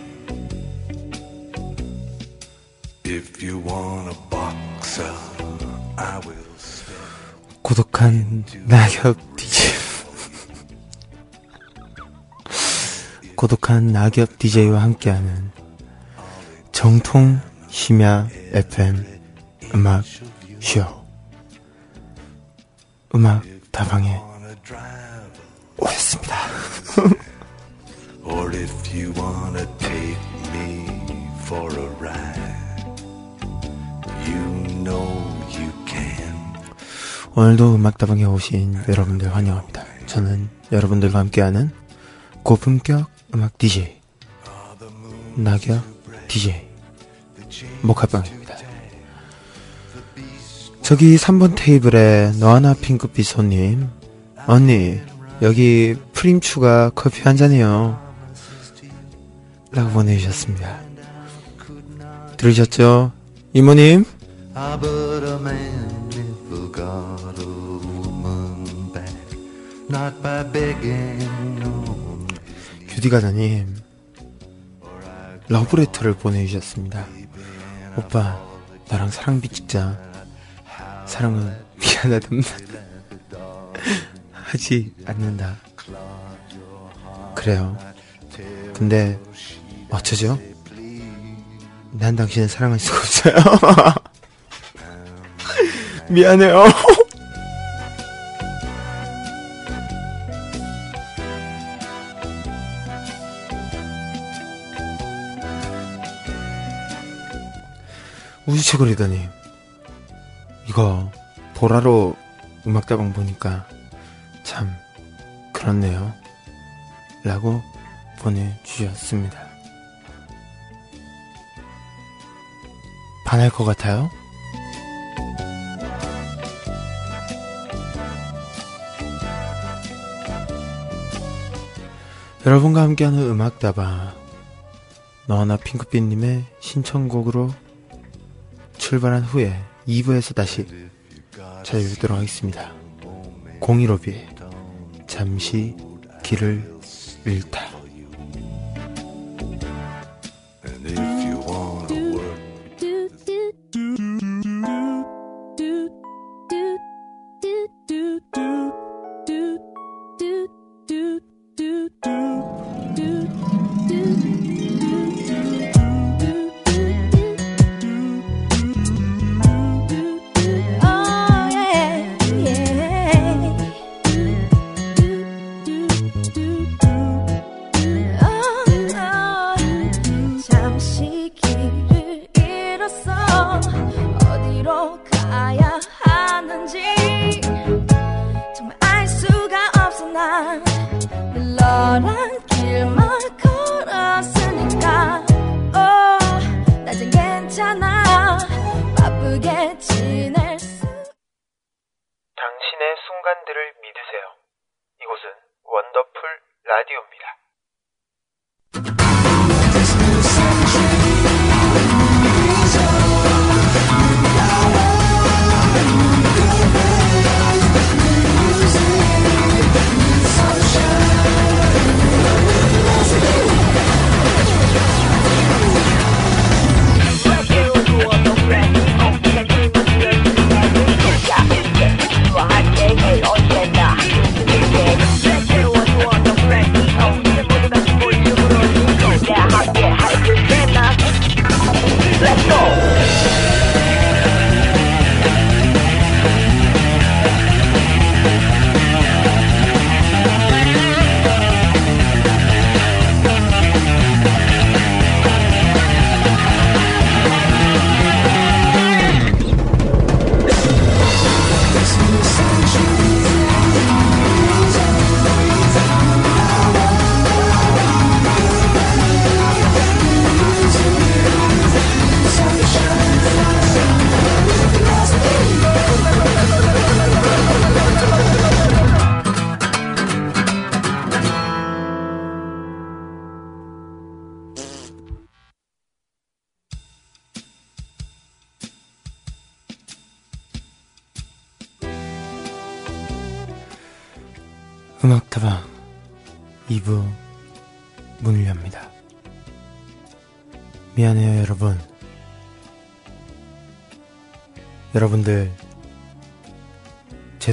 고독한 낙엽 DJ. 고독한 낙엽 DJ와 함께하는 정통 심야 FM 음악 쇼. 음악 다방에 오늘도 음악 다방에 오신 여러분들 환영합니다. 저는 여러분들과 함께하는 고품격 음악 DJ 낙엽 DJ 목합방입니다. 저기 3번 테이블에 너하나 핑크빛 손님 언니 여기 프림 추가 커피 한 잔이요 라고 보내주셨습니다. 들으셨죠? 이모님 규디 가자님 러브레터를 보내주셨습니다. 오빠 나랑 사랑 비 찍자. 사랑은 미안하단 말 하지 않는다. 그래요. 근데 어쩌죠? 난 당신을 사랑할 수가 없어요. 미안해요. 우주최고리더니 이거 보라로 음악다방 보니까 참 그렇네요. 라고 보내주셨습니다. 반할 것 같아요? 여러분과 함께하는 음악다방 너나 핑크빛님의 신청곡으로 출발한 후에 2부에서 다시 찾아뵙도록 하겠습니다. 공일오비의 잠시 길을 잃다.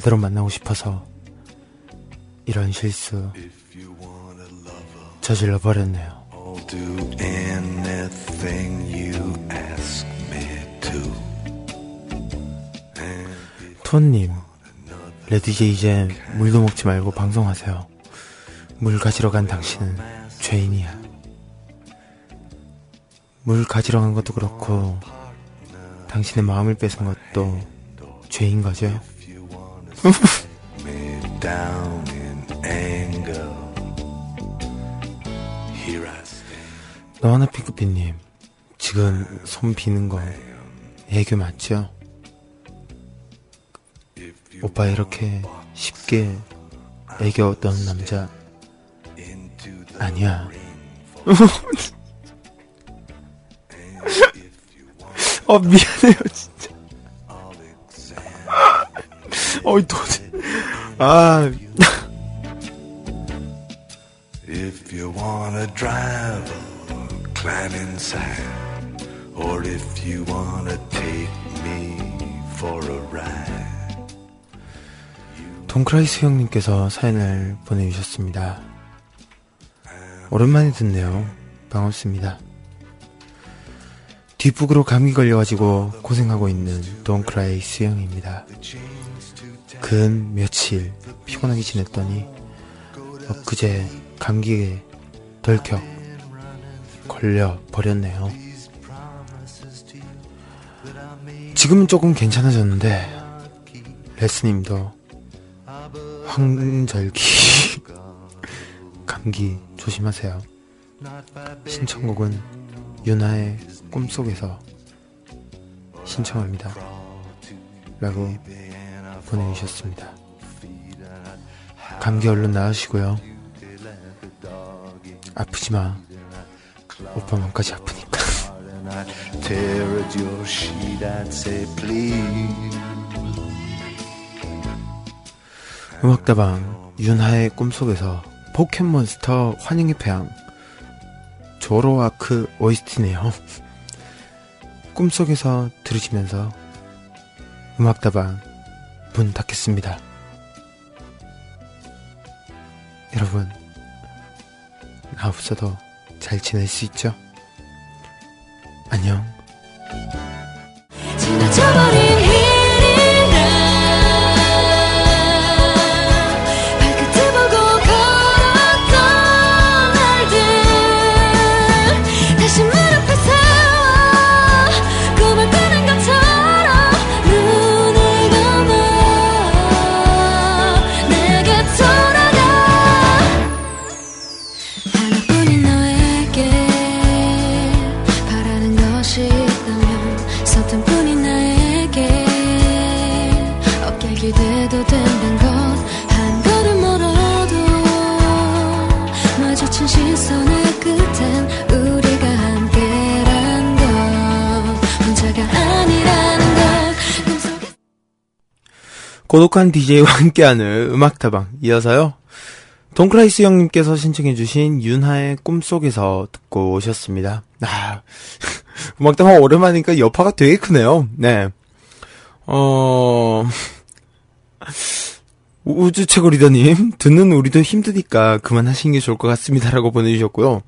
제대로 만나고 싶어서 이런 실수 저질러 버렸네요. 토님, 레디제 이제 물도 먹지 말고 방송하세요. 물 가지러 간 당신은 죄인이야. 물 가지러 간 것도 그렇고, 당신의 마음을 뺏은 것도 죄인 거죠? 너하나 피크피님, 지금 손 비는 거 애교 맞죠? 오빠 이렇게 쉽게 애교 넣은 남자 아니야. 어 미안해요 진짜. 어이 도대. 아 If you wanna drive, climb inside. Or if you wanna take me for a ride. 동크라이스 형님께서 사연을 보내주셨습니다. 오랜만에 듣네요. 반갑습니다. 뒷북으로 감기 걸려가지고 고생하고 있는 동크라이스 형입니다. 근 며칠 피곤하게 지냈더니 엊그제 감기에 덜컥 걸려 버렸네요. 지금은 조금 괜찮아졌는데 레스님도 황절기 감기 조심하세요. 신청곡은 유나의 꿈속에서 신청합니다. 라고 보내주셨습니다. 감기 얼른 나으시고요. 아프지 마. 오빠 맘까지 아프니까. 음악다방 윤하의 꿈속에서 포켓몬스터 환영의 태양 조로아크 OST네요. 꿈속에서 들으시면서 음악다방 문 닫겠습니다. 여러분 나 없어도 잘 지낼 수 있죠? 안녕. 고독한 DJ와 함께하는 음악다방 이어서요. 동크라이스 형님께서 신청해주신 윤하의 꿈속에서 듣고 오셨습니다. 아, 음악다방 오랜만이니까 여파가 되게 크네요. 네. 어, 우주최고 리더님, 듣는 우리도 힘드니까 그만하시는 게 좋을 것 같습니다라고 보내주셨고요.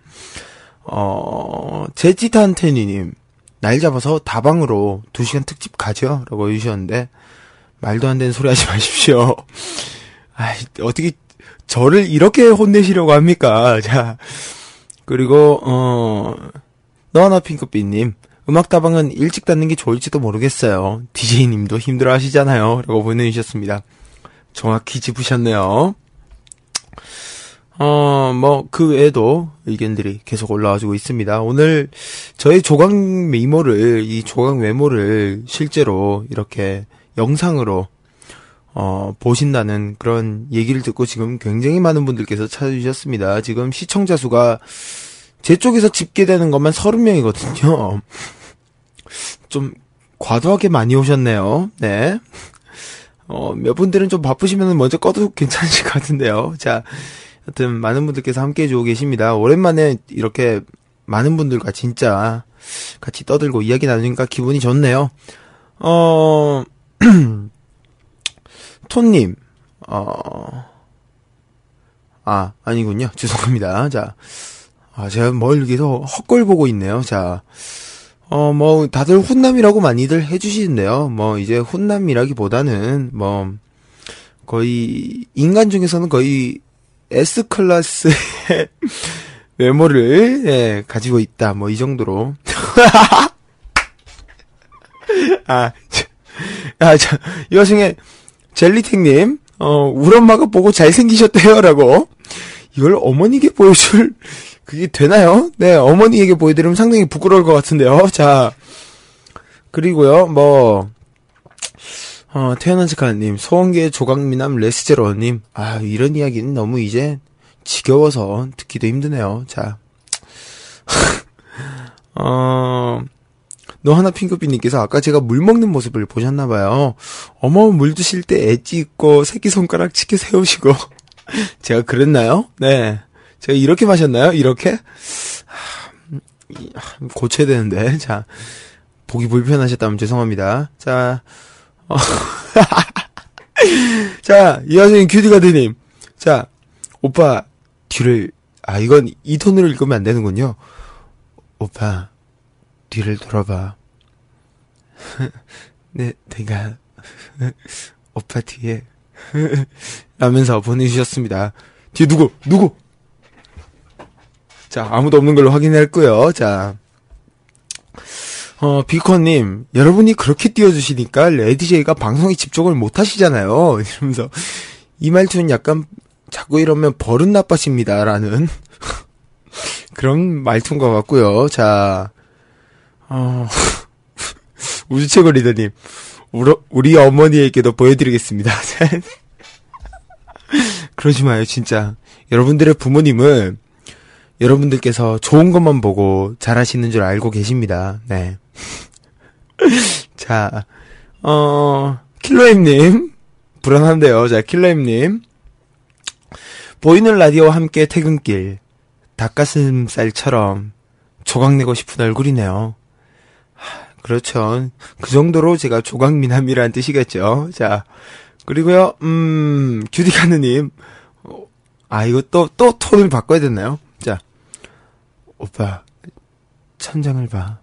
어, 제지탄테니님, 날 잡아서 다방으로 2시간 특집 가죠? 라고 해주셨는데, 말도 안 되는 소리 하지 마십시오. 아, 어떻게 저를 이렇게 혼내시려고 합니까? 자, 그리고 어 너하나 핑크빛님 음악다방은 일찍 닫는 게 좋을지도 모르겠어요. DJ님도 힘들어 하시잖아요. 라고 보내주셨습니다. 정확히 짚으셨네요. 어, 뭐, 그 외에도 의견들이 계속 올라와주고 있습니다. 오늘 저의 조각 메모를, 이 조각 메모를 실제로 이렇게 영상으로 어, 보신다는 그런 얘기를 듣고 지금 굉장히 많은 분들께서 찾아주셨습니다. 지금 시청자 수가 제 쪽에서 집계되는 것만 30명이거든요. 좀 과도하게 많이 오셨네요. 네. 어, 몇 분들은 좀 바쁘시면 먼저 꺼도 괜찮으실 것 같은데요. 자, 하여튼 많은 분들께서 함께 해주고 계십니다. 오랜만에 이렇게 많은 분들과 진짜 같이 떠들고 이야기 나누니까 기분이 좋네요. 어, 톤님, 어, 아, 아니군요. 죄송합니다. 자, 아, 제가 뭘 계속 헛걸 보고 있네요. 자, 어, 뭐, 다들 훈남이라고 많이들 해주시는데요. 뭐, 이제 훈남이라기보다는, 뭐, 거의, 인간 중에서는 거의 S클래스의 외모를, 예, 가지고 있다. 뭐, 이 정도로. 아, 저, 아, 저, 이 와중에, 젤리탱님, 어, 우리 엄마가 보고 잘생기셨대요라고. 이걸 어머니에게 보여줄, 그게 되나요? 네, 어머니에게 보여드리면 상당히 부끄러울 것 같은데요. 자, 그리고요, 뭐, 어, 태어난 직하님, 소원계 조각미남 레스제로님, 아, 이런 이야기는 너무 이제 지겨워서 듣기도 힘드네요. 자, 어, 너 하나 핑크빛님께서 아까 제가 물 먹는 모습을 보셨나봐요. 어머, 물 드실 때 엣지 있고 새끼손가락 치켜 세우시고. 제가 그랬나요? 네. 제가 이렇게 마셨나요? 이렇게? 고쳐야 되는데. 자, 보기 불편하셨다면 죄송합니다. 자, 어. 자, 이 와중에 큐디가드님. 자, 오빠, 뒤를, 아, 이건 이 톤으로 읽으면 안 되는군요. 오빠, 뒤를 돌아봐. 네, 내가 오빠 뒤에 라면서 보내주셨습니다. 뒤에 누구? 누구? 자, 아무도 없는 걸로 확인했고요. 자, 어, 비커님, 여러분이 그렇게 띄워주시니까 레디제이가 방송에 집중을 못 하시잖아요. 이러면서 이 말투는 약간 자꾸 이러면 버릇 나빠집니다. 라는 그런 말투인 것 같고요. 자, 어, 우주최고 리더님, 우리, 어머니에게도 보여드리겠습니다. 그러지 마요, 진짜. 여러분들의 부모님은 여러분들께서 좋은 것만 보고 잘하시는 줄 알고 계십니다. 네. 자, 어, 킬로엠님, 불안한데요. 자, 킬러임님. 보이는 라디오와 함께 퇴근길, 닭가슴살처럼 조각내고 싶은 얼굴이네요. 하, 그렇죠. 그 정도로 제가 조각미남이라는 뜻이겠죠. 자, 그리고요, 음, 규디가느님. 어, 아, 이거 또, 또 톤을 바꿔야 됐나요? 자, 오빠, 천장을 봐.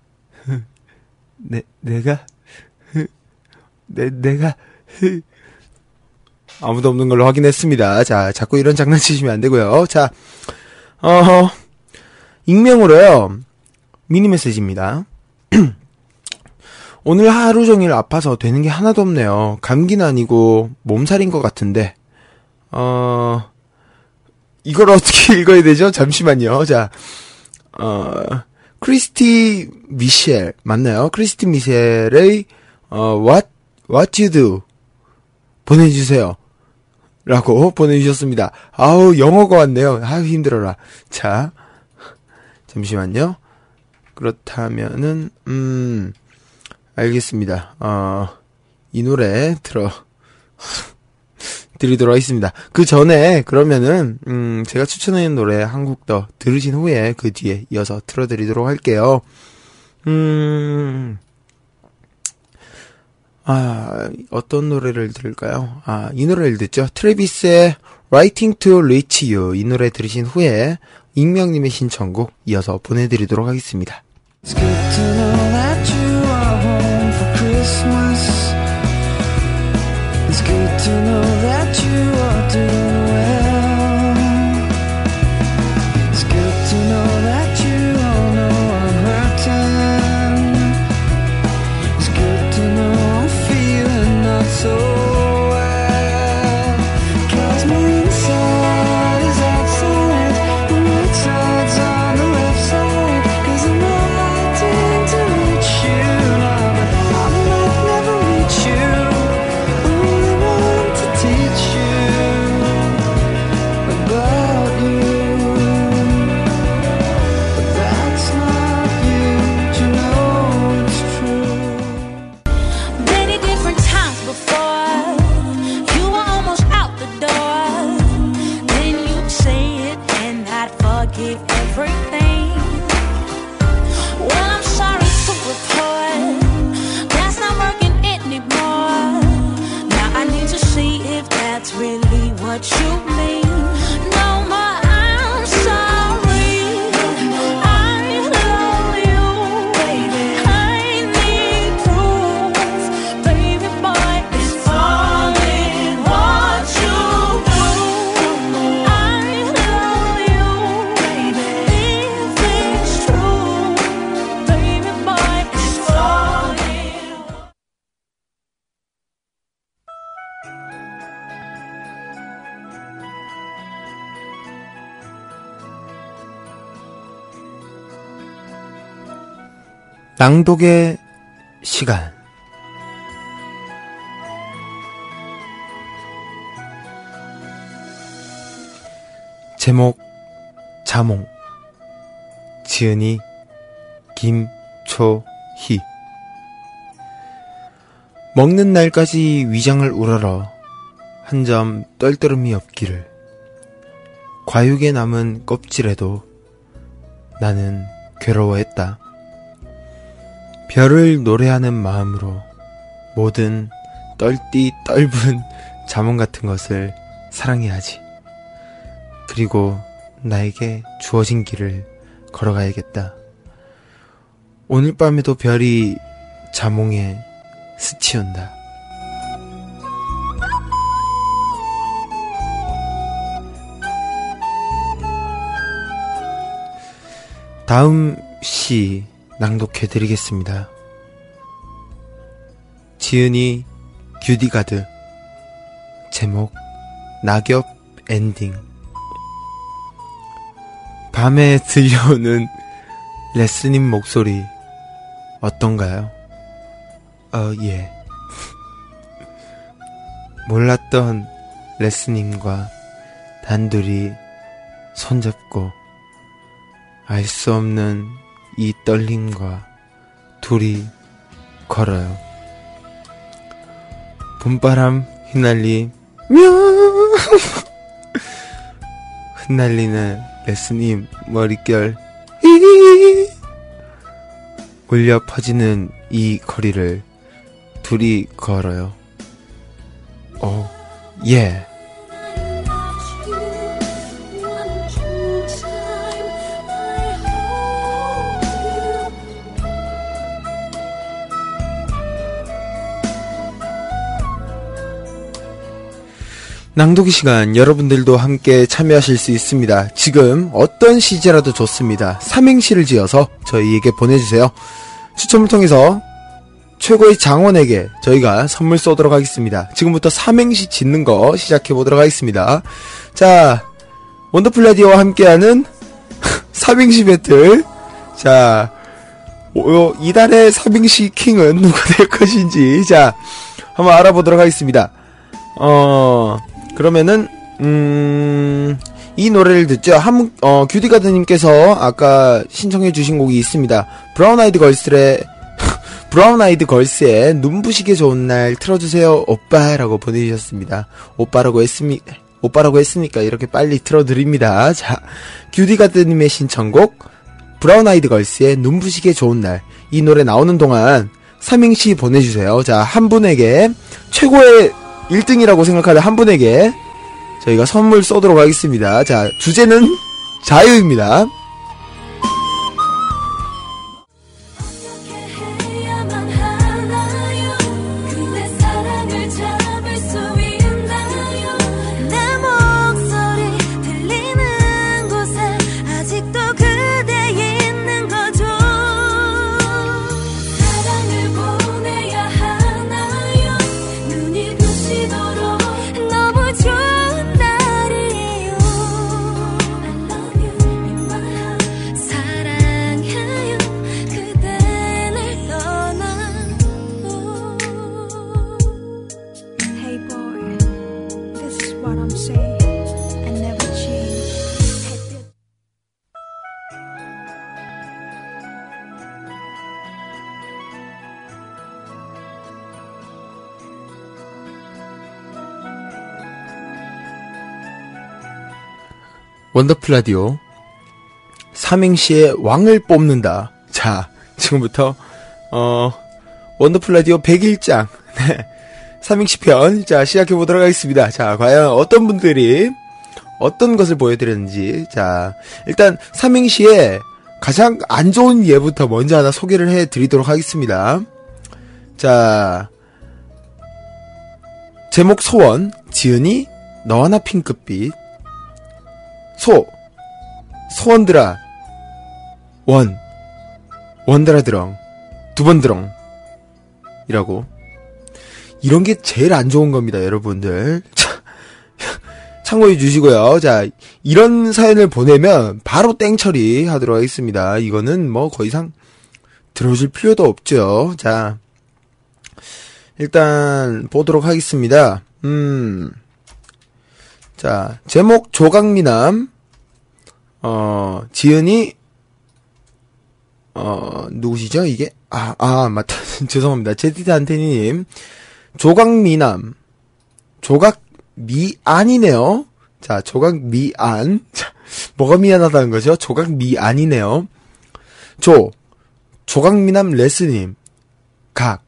내, 내가, 내, 내가, 아무도 없는 걸로 확인했습니다. 자, 자꾸 이런 장난치시면 안 되고요. 자, 어, 익명으로요. 미니 메시지입니다. 오늘 하루 종일 아파서 되는 게 하나도 없네요. 감기는 아니고 몸살인 것 같은데, 어, 이걸 어떻게 읽어야 되죠? 잠시만요. 자, 어, 크리스티 미셸, 맞나요? 크리스티 미셸의, 어, what, what you do? 보내주세요. 라고 보내주셨습니다. 아우, 영어가 왔네요. 아우, 힘들어라. 자, 잠시만요. 그렇다면은, 음, 알겠습니다. 어, 이 노래 들어, 드리도록 하겠습니다. 그 전에, 그러면은, 음, 제가 추천하는 노래 한 곡 더 들으신 후에 그 뒤에 이어서 틀어드리도록 할게요. 음, 아, 어떤 노래를 들을까요? 아, 이 노래를 듣죠. 트레비스의 Writing to Reach You. 이 노래 들으신 후에 익명님의 신청곡 이어서 보내드리도록 하겠습니다. Christmas. It's good to know 낭독의 시간. 제목, 자몽. 지은이, 김초희. 먹는 날까지 위장을 우러러 한 점 떨떠름이 없기를. 과육에 남은 껍질에도 나는 괴로워했다. 별을 노래하는 마음으로 모든 떨띠 떫은 자몽 같은 것을 사랑해야지. 그리고 나에게 주어진 길을 걸어가야겠다. 오늘 밤에도 별이 자몽에 스치운다. 다음 시 낭독해 드리겠습니다. 지은이 규디가드 제목 낙엽 엔딩 밤에 들려오는 레스님 목소리 어떤가요? 어, 예. 몰랐던 레스님과 단둘이 손잡고 알 수 없는 이 떨림과 둘이 걸어요. 봄바람 휘날리 며 흩날리는 레스님 머릿결 이 울려 퍼지는 이 거리를 둘이 걸어요. 오, 예. 낭독의 시간 여러분들도 함께 참여하실 수 있습니다. 지금 어떤 시제라도 좋습니다. 삼행시를 지어서 저희에게 보내주세요. 추첨을 통해서 최고의 장원에게 저희가 선물 쏘도록 하겠습니다. 지금부터 삼행시 짓는 거 시작해 보도록 하겠습니다. 자, 원더풀 라디오와 함께하는 삼행시 배틀. 자, 오, 이달의 삼행시 킹은 누가 될 것인지 자 한번 알아보도록 하겠습니다. 어 그러면은 음. 이 노래를 듣죠. 한, 어, 규디가드님께서 아까 신청해주신 곡이 있습니다. 브라운 아이드 걸스의, 브라운 아이드 걸스의 눈부시게 좋은 날 틀어주세요, 오빠라고 보내주셨습니다. 오빠라고 했습니, 오빠라고 했으니까 이렇게 빨리 틀어드립니다. 자, 규디가드님의 신청곡, 브라운 아이드 걸스의 눈부시게 좋은 날. 이 노래 나오는 동안 삼행시 보내주세요. 자, 한 분에게 최고의 1등이라고 생각하는 한 분에게 저희가 선물 쏘도록 하겠습니다. 자, 주제는 자유입니다. 원더풀 라디오 삼행시의 왕을 뽑는다. 자, 지금부터 어 원더풀 라디오 101장 네. 삼행시 편. 자, 시작해 보도록 하겠습니다. 자, 과연 어떤 분들이 어떤 것을 보여드렸는지. 자, 일단 삼행시의 가장 안 좋은 예부터 먼저 하나 소개를 해 드리도록 하겠습니다. 자, 제목 소원 지은이 너와 나 핑크빛. 소 소원들아 원 원들아 드렁 두 번 드렁. 이라고 이런 게 제일 안 좋은 겁니다 여러분들. 자, 참고해 주시고요. 자 이런 사연을 보내면 바로 땡 처리 하도록 하겠습니다. 이거는 뭐더 이상 들어줄 필요도 없죠. 자 일단 보도록 하겠습니다. 음 자, 제목 조각미남, 어, 지은이, 어, 누구시죠, 이게? 아, 아, 맞다. 죄송합니다. 제티한테님, 조각미남, 조각미 안이네요. 자, 조각미 안. 자, 뭐가 미안하다는 거죠? 조각미 안이네요. 조, 조각미남 레스님, 각,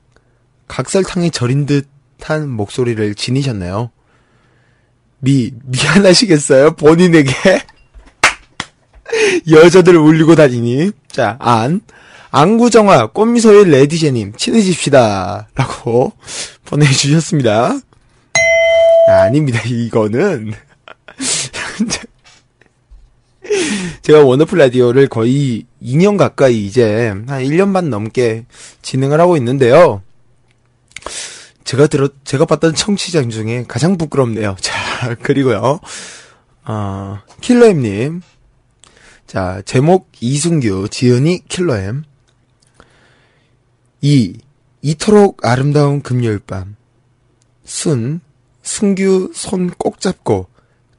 각설탕에 절인 듯한 목소리를 지니셨네요. 미, 미안하시겠어요? 본인에게? 여자들을 울리고 다니니. 자, 안. 안구정화, 꽃미소의 레디제님, 친해집시다. 라고 보내주셨습니다. 아, 아닙니다. 이거는. 제가 원더풀 라디오를 거의 2년 가까이 이제 한 1년 반 넘게 진행을 하고 있는데요. 제가 들어, 제가 봤던 청취자 중에 가장 부끄럽네요. 자, 그리고요, 어, 킬러엠님. 자, 제목 이승규, 지은이 킬러엠. 이, 이토록 아름다운 금요일 밤. 순, 승규 손 꼭 잡고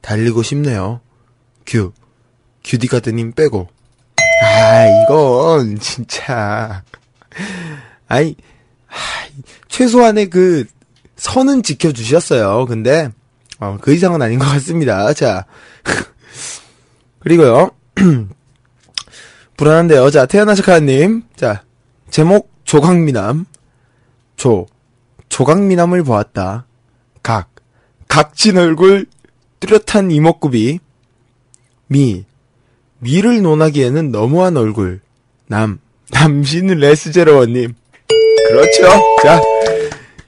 달리고 싶네요. 규, 규디가드님 빼고. 아, 이건 진짜. 아이, 하, 최소한의 그 선은 지켜주셨어요. 근데, 어, 그 이상은 아닌 것 같습니다. 자. 그리고요. 불안한데요. 자, 태어나시카님. 자, 제목, 조각미남. 조, 조각미남을 보았다. 각, 각진 얼굴, 뚜렷한 이목구비. 미, 미를 논하기에는 너무한 얼굴. 남, 남신 레스제로원님. 그렇죠. 자,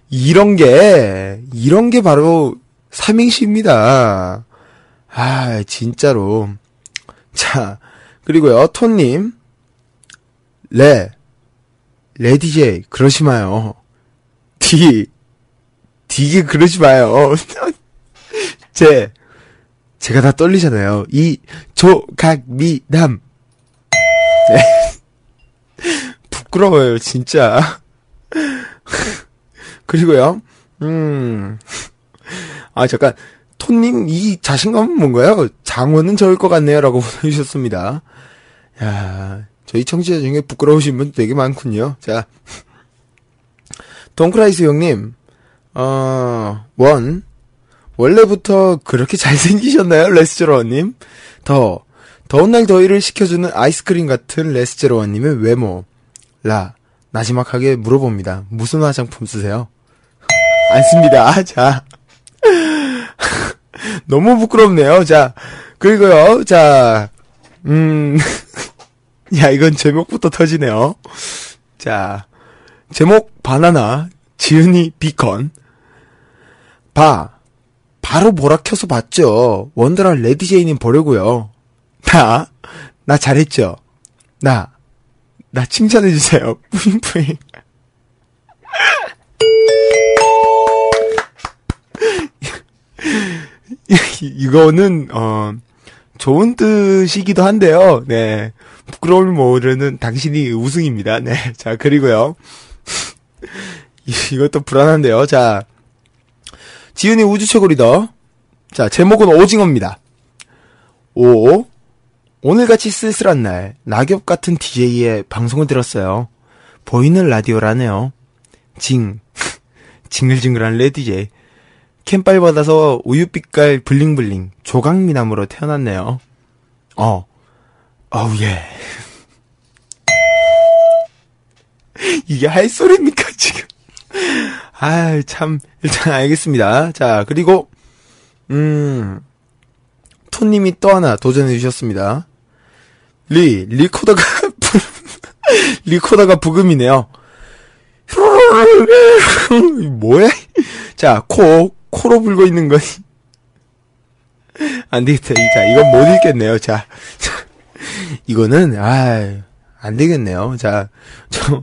이런 게, 이런 게 바로 삼행시입니다. 아, 진짜로. 자, 그리고요, 톤님. 레, 레디제이, 그러지 마요. 디, 디게 그러지 마요. 제, 제가 다 떨리잖아요. 이, 조, 각, 미, 남. 네. 부끄러워요, 진짜. 그리고요, 음, 아, 잠깐, 톤님, 이 자신감은 뭔가요? 장원은 저일 것 같네요. 라고 보내주셨습니다. 야 저희 청취자 중에 부끄러우신 분 되게 많군요. 자, 동크라이스 형님, 어, 원, 원래부터 그렇게 잘생기셨나요? 레스제로원님? 더, 더운 날 더위를 식혀주는 아이스크림 같은 레스제로원님의 외모. 라, 나지막하게 물어봅니다. 무슨 화장품 쓰세요? 안 씁니다. 자. 너무 부끄럽네요. 자, 그리고요, 자, 음, 야, 이건 제목부터 터지네요. 자, 제목, 바나나, 지은이, 비컨. 바, 바로 보라 켜서 봤죠. 원더라 레디제이님 보려고요. 나, 나 잘했죠. 나, 나 칭찬해주세요. 뿌잉뿌잉. 이거는, 어, 좋은 뜻이기도 한데요. 네. 부끄러움을 모르는 당신이 우승입니다. 네. 자, 그리고요. 이것도 불안한데요. 자. 지은이 우주 최고 리더. 자, 제목은 오징어입니다. 오. 오늘같이 쓸쓸한 날, 낙엽 같은 DJ의 방송을 들었어요. 보이는 라디오라네요. 징. 징글징글한 레디제이. 캠빨 받아서 우유빛깔 bling bling 조각미남으로 태어났네요. 어, 어우 예. 이게 할 소리입니까 지금? 아 참 일단 알겠습니다. 자 그리고 음 토님이 또 하나 도전해 주셨습니다. 리 리코더가 리코더가 브금이네요. 뭐야? 자, 코, 코로 불고 있는 건. 안 되겠다. 자, 이건 못 읽겠네요. 자, 자 이거는, 아, 안 되겠네요. 자, 저,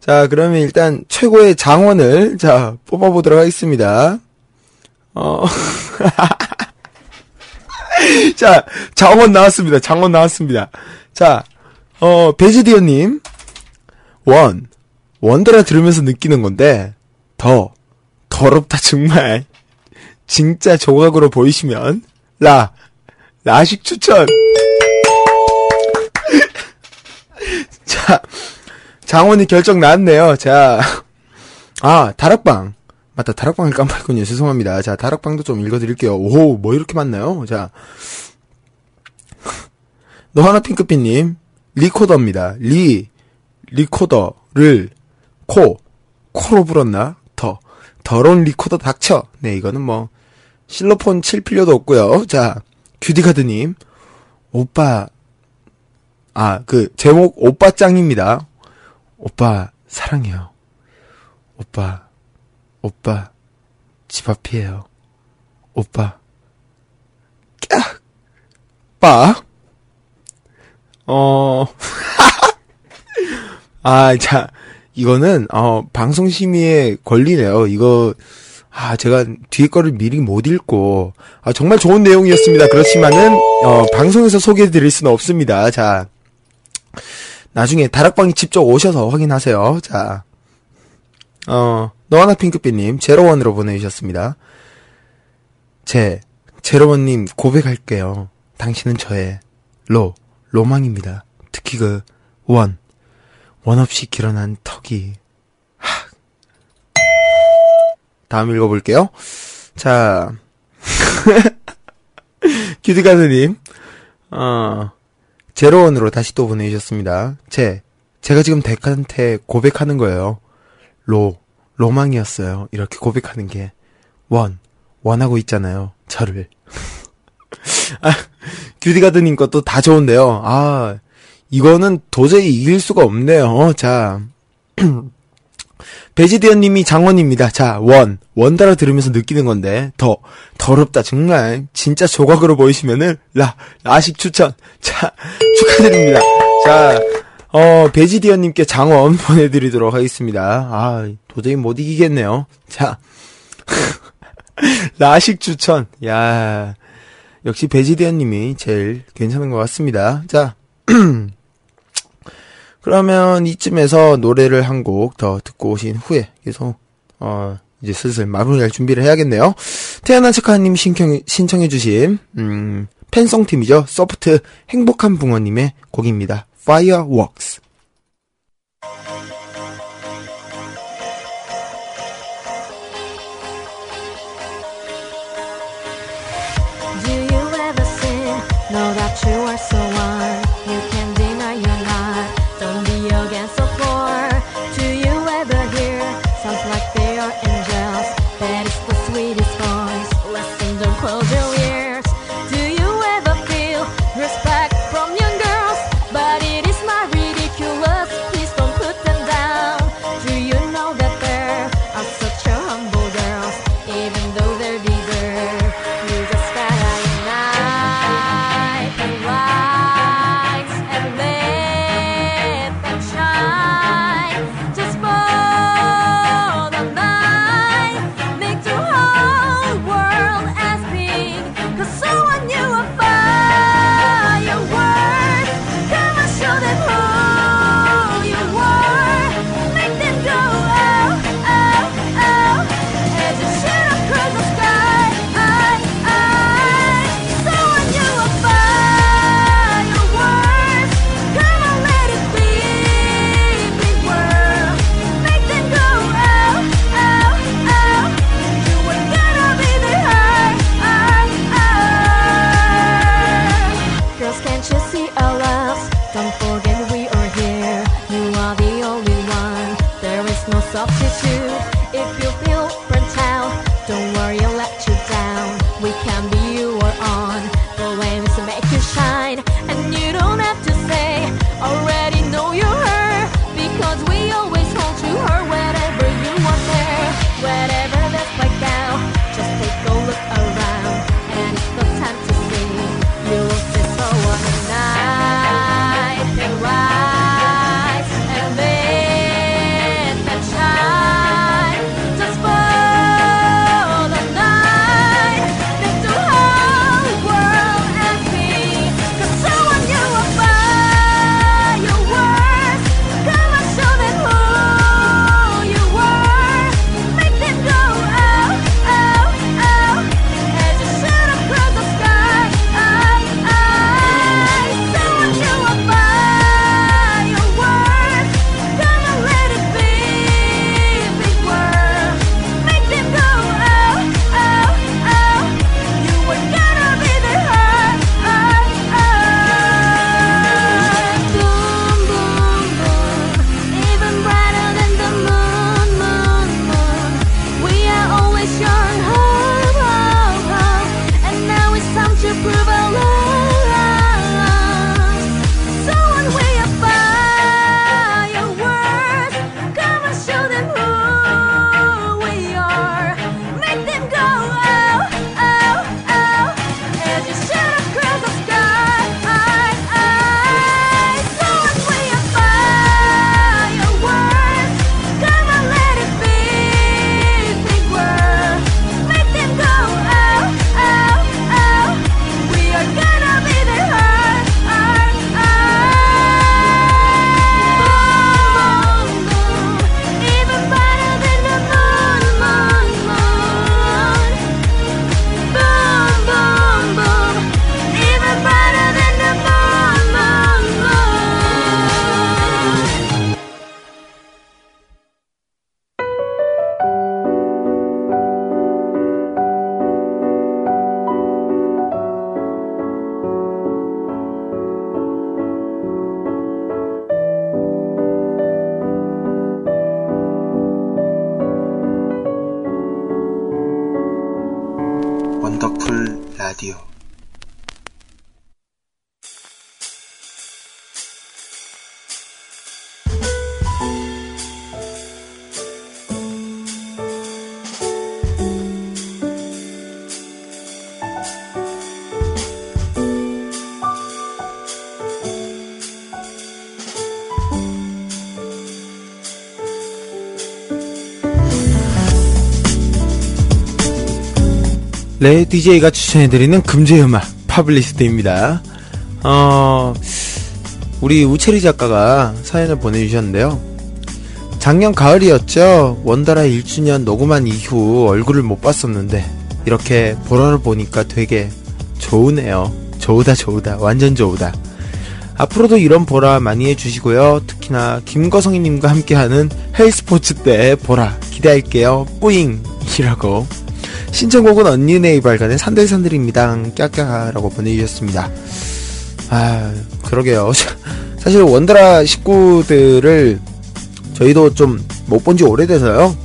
자, 그러면 일단 최고의 장원을, 자, 뽑아보도록 하겠습니다. 어, 자, 장원 나왔습니다. 장원 나왔습니다. 자, 어, 베지디오님, 원, 원더라 들으면서 느끼는 건데, 더, 더럽다, 정말. 진짜 조각으로 보이시면, 라, 라식 추천! 자, 장원이 결정 나왔네요. 자, 아, 다락방. 맞다, 다락방을 깜빡했군요. 죄송합니다. 자, 다락방도 좀 읽어드릴게요. 오, 뭐 이렇게 많나요? 자, 너 하나 핑크빛님, 리코더입니다. 리, 리코더를, 코, 코로 불었나? 더, 더러운 리코더 닥쳐. 네, 이거는 뭐, 실로폰 칠 필요도 없고요. 자, 규디가드님, 오빠, 아, 그, 제목, 오빠 짱입니다. 오빠, 사랑해요. 오빠, 오빠, 집 앞이에요. 오빠, 깍! 빠? 어, 아, 자, 이거는, 어, 방송심의의 권리네요. 이거, 아, 제가 뒤에 거를 미리 못 읽고, 아, 정말 좋은 내용이었습니다. 그렇지만은, 어, 방송에서 소개해 드릴 수는 없습니다. 자, 나중에 다락방에 직접 오셔서 확인하세요. 자, 어, 너하나 핑크빛님, 제로원으로 보내주셨습니다. 제, 제로원님 고백할게요. 당신은 저의 로, 로망입니다. 특히 그, 원, 원 없이 길어난 턱이, 하. 다음 읽어볼게요. 자, 큐드가드님, 어, 제로원으로 다시 또 보내주셨습니다. 제, 제가 지금 덱한테 고백하는 거예요. 로, 로망이었어요. 이렇게 고백하는 게. 원, 원하고 있잖아요. 저를. 아, 큐디가드님 것도 다 좋은데요. 아, 이거는 도저히 이길 수가 없네요. 어, 자. 베지디언님이 장원입니다. 자, 원. 원달아 들으면서 느끼는 건데, 더, 더럽다, 정말. 진짜 조각으로 보이시면은, 라, 라식 추천. 자, 축하드립니다. 자, 어, 베지디언님께 장원 보내드리도록 하겠습니다. 아, 도저히 못 이기겠네요. 자, 라식 추천. 야 역시 베지디언님이 제일 괜찮은 것 같습니다. 자, 그러면 이쯤에서 노래를 한 곡 더 듣고 오신 후에 계속 어 이제 슬슬 마무리할 준비를 해야겠네요. 태어난 착한님 신청 신청해주신 음 팬송팀이죠. 소프트 행복한 붕어님의 곡입니다. Fireworks. Do you 네, DJ가 추천해드리는 금주의 음악, 파블리스트입니다. 어, 우리 우체리 작가가 사연을 보내주셨는데요. 작년 가을이었죠. 원다라 1주년 녹음한 이후 얼굴을 못 봤었는데, 이렇게 보라를 보니까 되게 좋으네요. 좋으다, 좋으다. 완전 좋으다. 앞으로도 이런 보라 많이 해주시고요. 특히나 김거성이님과 함께하는 헬스포츠 때 보라 기대할게요. 뿌잉! 이라고 신청곡은 언니네 이발관의 산들산들입니다. 깍깍하라고 보내주셨습니다. 아, 그러게요. 사실 원드라 식구들을 저희도 좀 못 본 지 오래돼서요.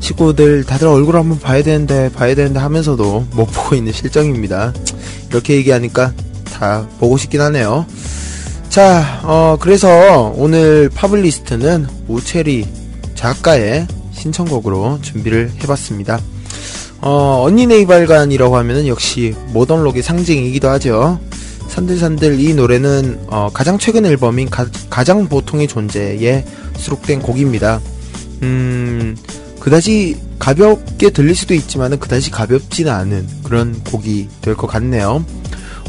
식구들 다들 얼굴 한번 봐야 되는데 봐야 되는데 하면서도 못 보고 있는 실정입니다. 이렇게 얘기하니까 다 보고 싶긴 하네요. 자, 어, 그래서 오늘 파블리스트는 우체리 작가의 신청곡으로 준비를 해봤습니다. 어, 언니 네 이발관이라고 하면은 역시 모던록의 상징이기도 하죠. 산들산들 이 노래는 어, 가장 최근 앨범인 가, 장 보통의 존재에 수록된 곡입니다. 음, 그다지 가볍게 들릴 수도 있지만은 그다지 가볍지는 않은 그런 곡이 될 것 같네요.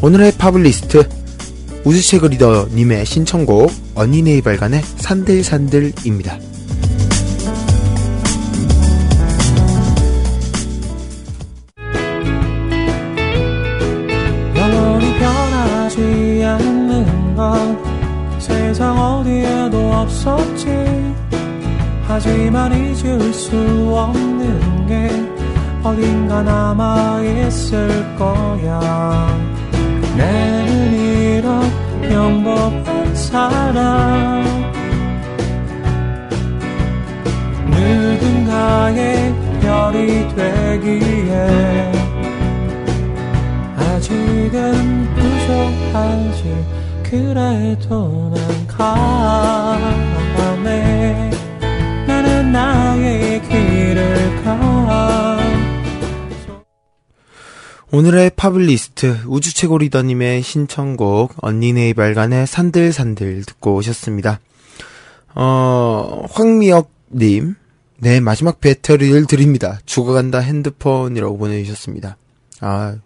오늘의 파블리스트 우주책 리더님의 신청곡 언니 네 이발관의 산들산들입니다. 하지만 잊을 수 없는 게 어딘가 남아있을 거야. 내는 이런 평범한 사람 누군가의 별이 되기에 아직은 부족하지. 그래도 난 가네 나의 길을 가 오늘의 파블리스트 우주 최고 리더님의 신청곡 언니네 발간의 산들산들 듣고 오셨습니다. 어 황미역님 네 마지막 배터리를 드립니다. 죽어간다 핸드폰이라고 보내주셨습니다. 아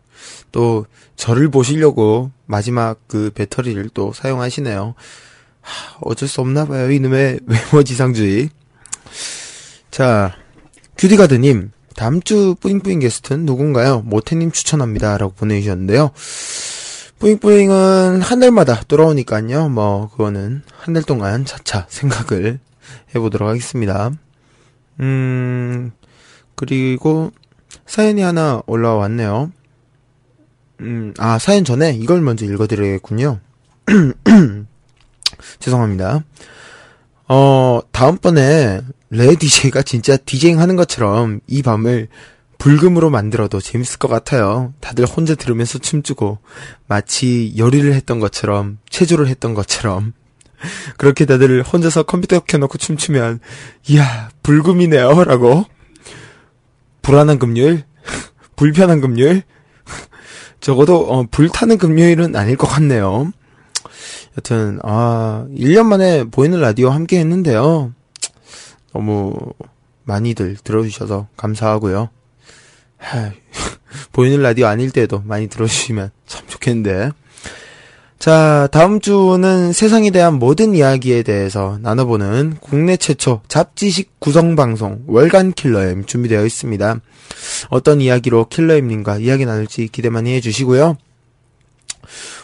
또 저를 보시려고 마지막 그 배터리를 또 사용하시네요. 하, 어쩔 수 없나 봐요 이놈의 외모 지상주의. 자 큐디가드님 다음 주 뿌잉뿌잉 게스트는 누군가요? 모태님 추천합니다. 라고 보내주셨는데요. 뿌잉뿌잉은 한 달마다 돌아오니까요. 뭐, 그거는 한 달 동안 차차 생각을 해보도록 하겠습니다. 음, 그리고 사연이 하나 올라왔네요. 음, 아, 사연 전에 이걸 먼저 읽어드려야겠군요. 죄송합니다. 어, 다음번에 레 DJ가 진짜 디제잉 하는 것처럼 이 밤을 불금으로 만들어도 재밌을 것 같아요. 다들 혼자 들으면서 춤추고 마치 요리를 했던 것처럼 체조를 했던 것처럼 그렇게 다들 혼자서 컴퓨터 켜놓고 춤추면 이야 불금이네요라고 불안한 금요일 불편한 금요일 적어도 어, 불타는 금요일은 아닐 것 같네요. 여튼 아 1년 만에 보이는 라디오 함께 했는데요. 너무 많이들 들어주셔서 감사하고요. 하, 보이는 라디오 아닐 때도 많이 들어주시면 참 좋겠는데. 자, 다음 주는 세상에 대한 모든 이야기에 대해서 나눠보는 국내 최초 잡지식 구성방송 월간 킬러엠 준비되어 있습니다. 어떤 이야기로 킬러엠님과 이야기 나눌지 기대 많이 해주시고요.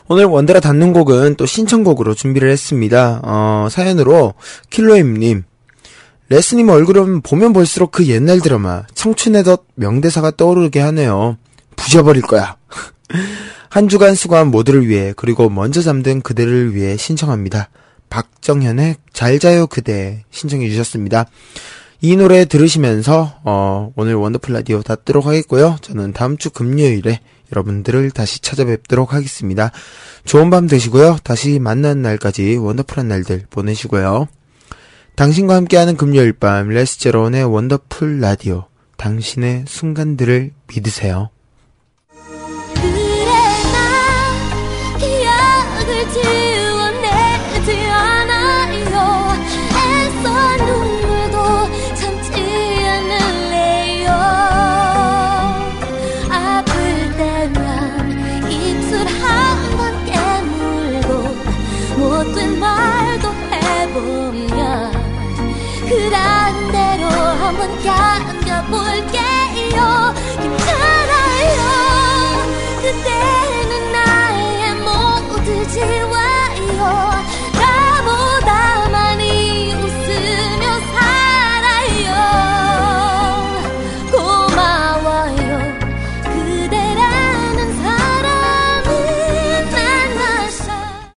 오늘 원더라 닿는 곡은 또 신청곡으로 준비를 했습니다. 어, 사연으로 킬러엠님, 레스님 얼굴은 보면 볼수록 그 옛날 드라마 청춘의 덫 명대사가 떠오르게 하네요. 부셔버릴 거야. 한 주간 수고한 모두를 위해 그리고 먼저 잠든 그대를 위해 신청합니다. 박정현의 잘 자요 그대 신청해 주셨습니다. 이 노래 들으시면서 어, 오늘 원더풀 라디오 닫도록 하겠고요. 저는 다음 주 금요일에 여러분들을 다시 찾아뵙도록 하겠습니다. 좋은 밤 되시고요. 다시 만날 날까지 wonderful한 날들 보내시고요. 당신과 함께하는 금요일 밤 레스제론의 원더풀 라디오 당신의 순간들을 믿으세요.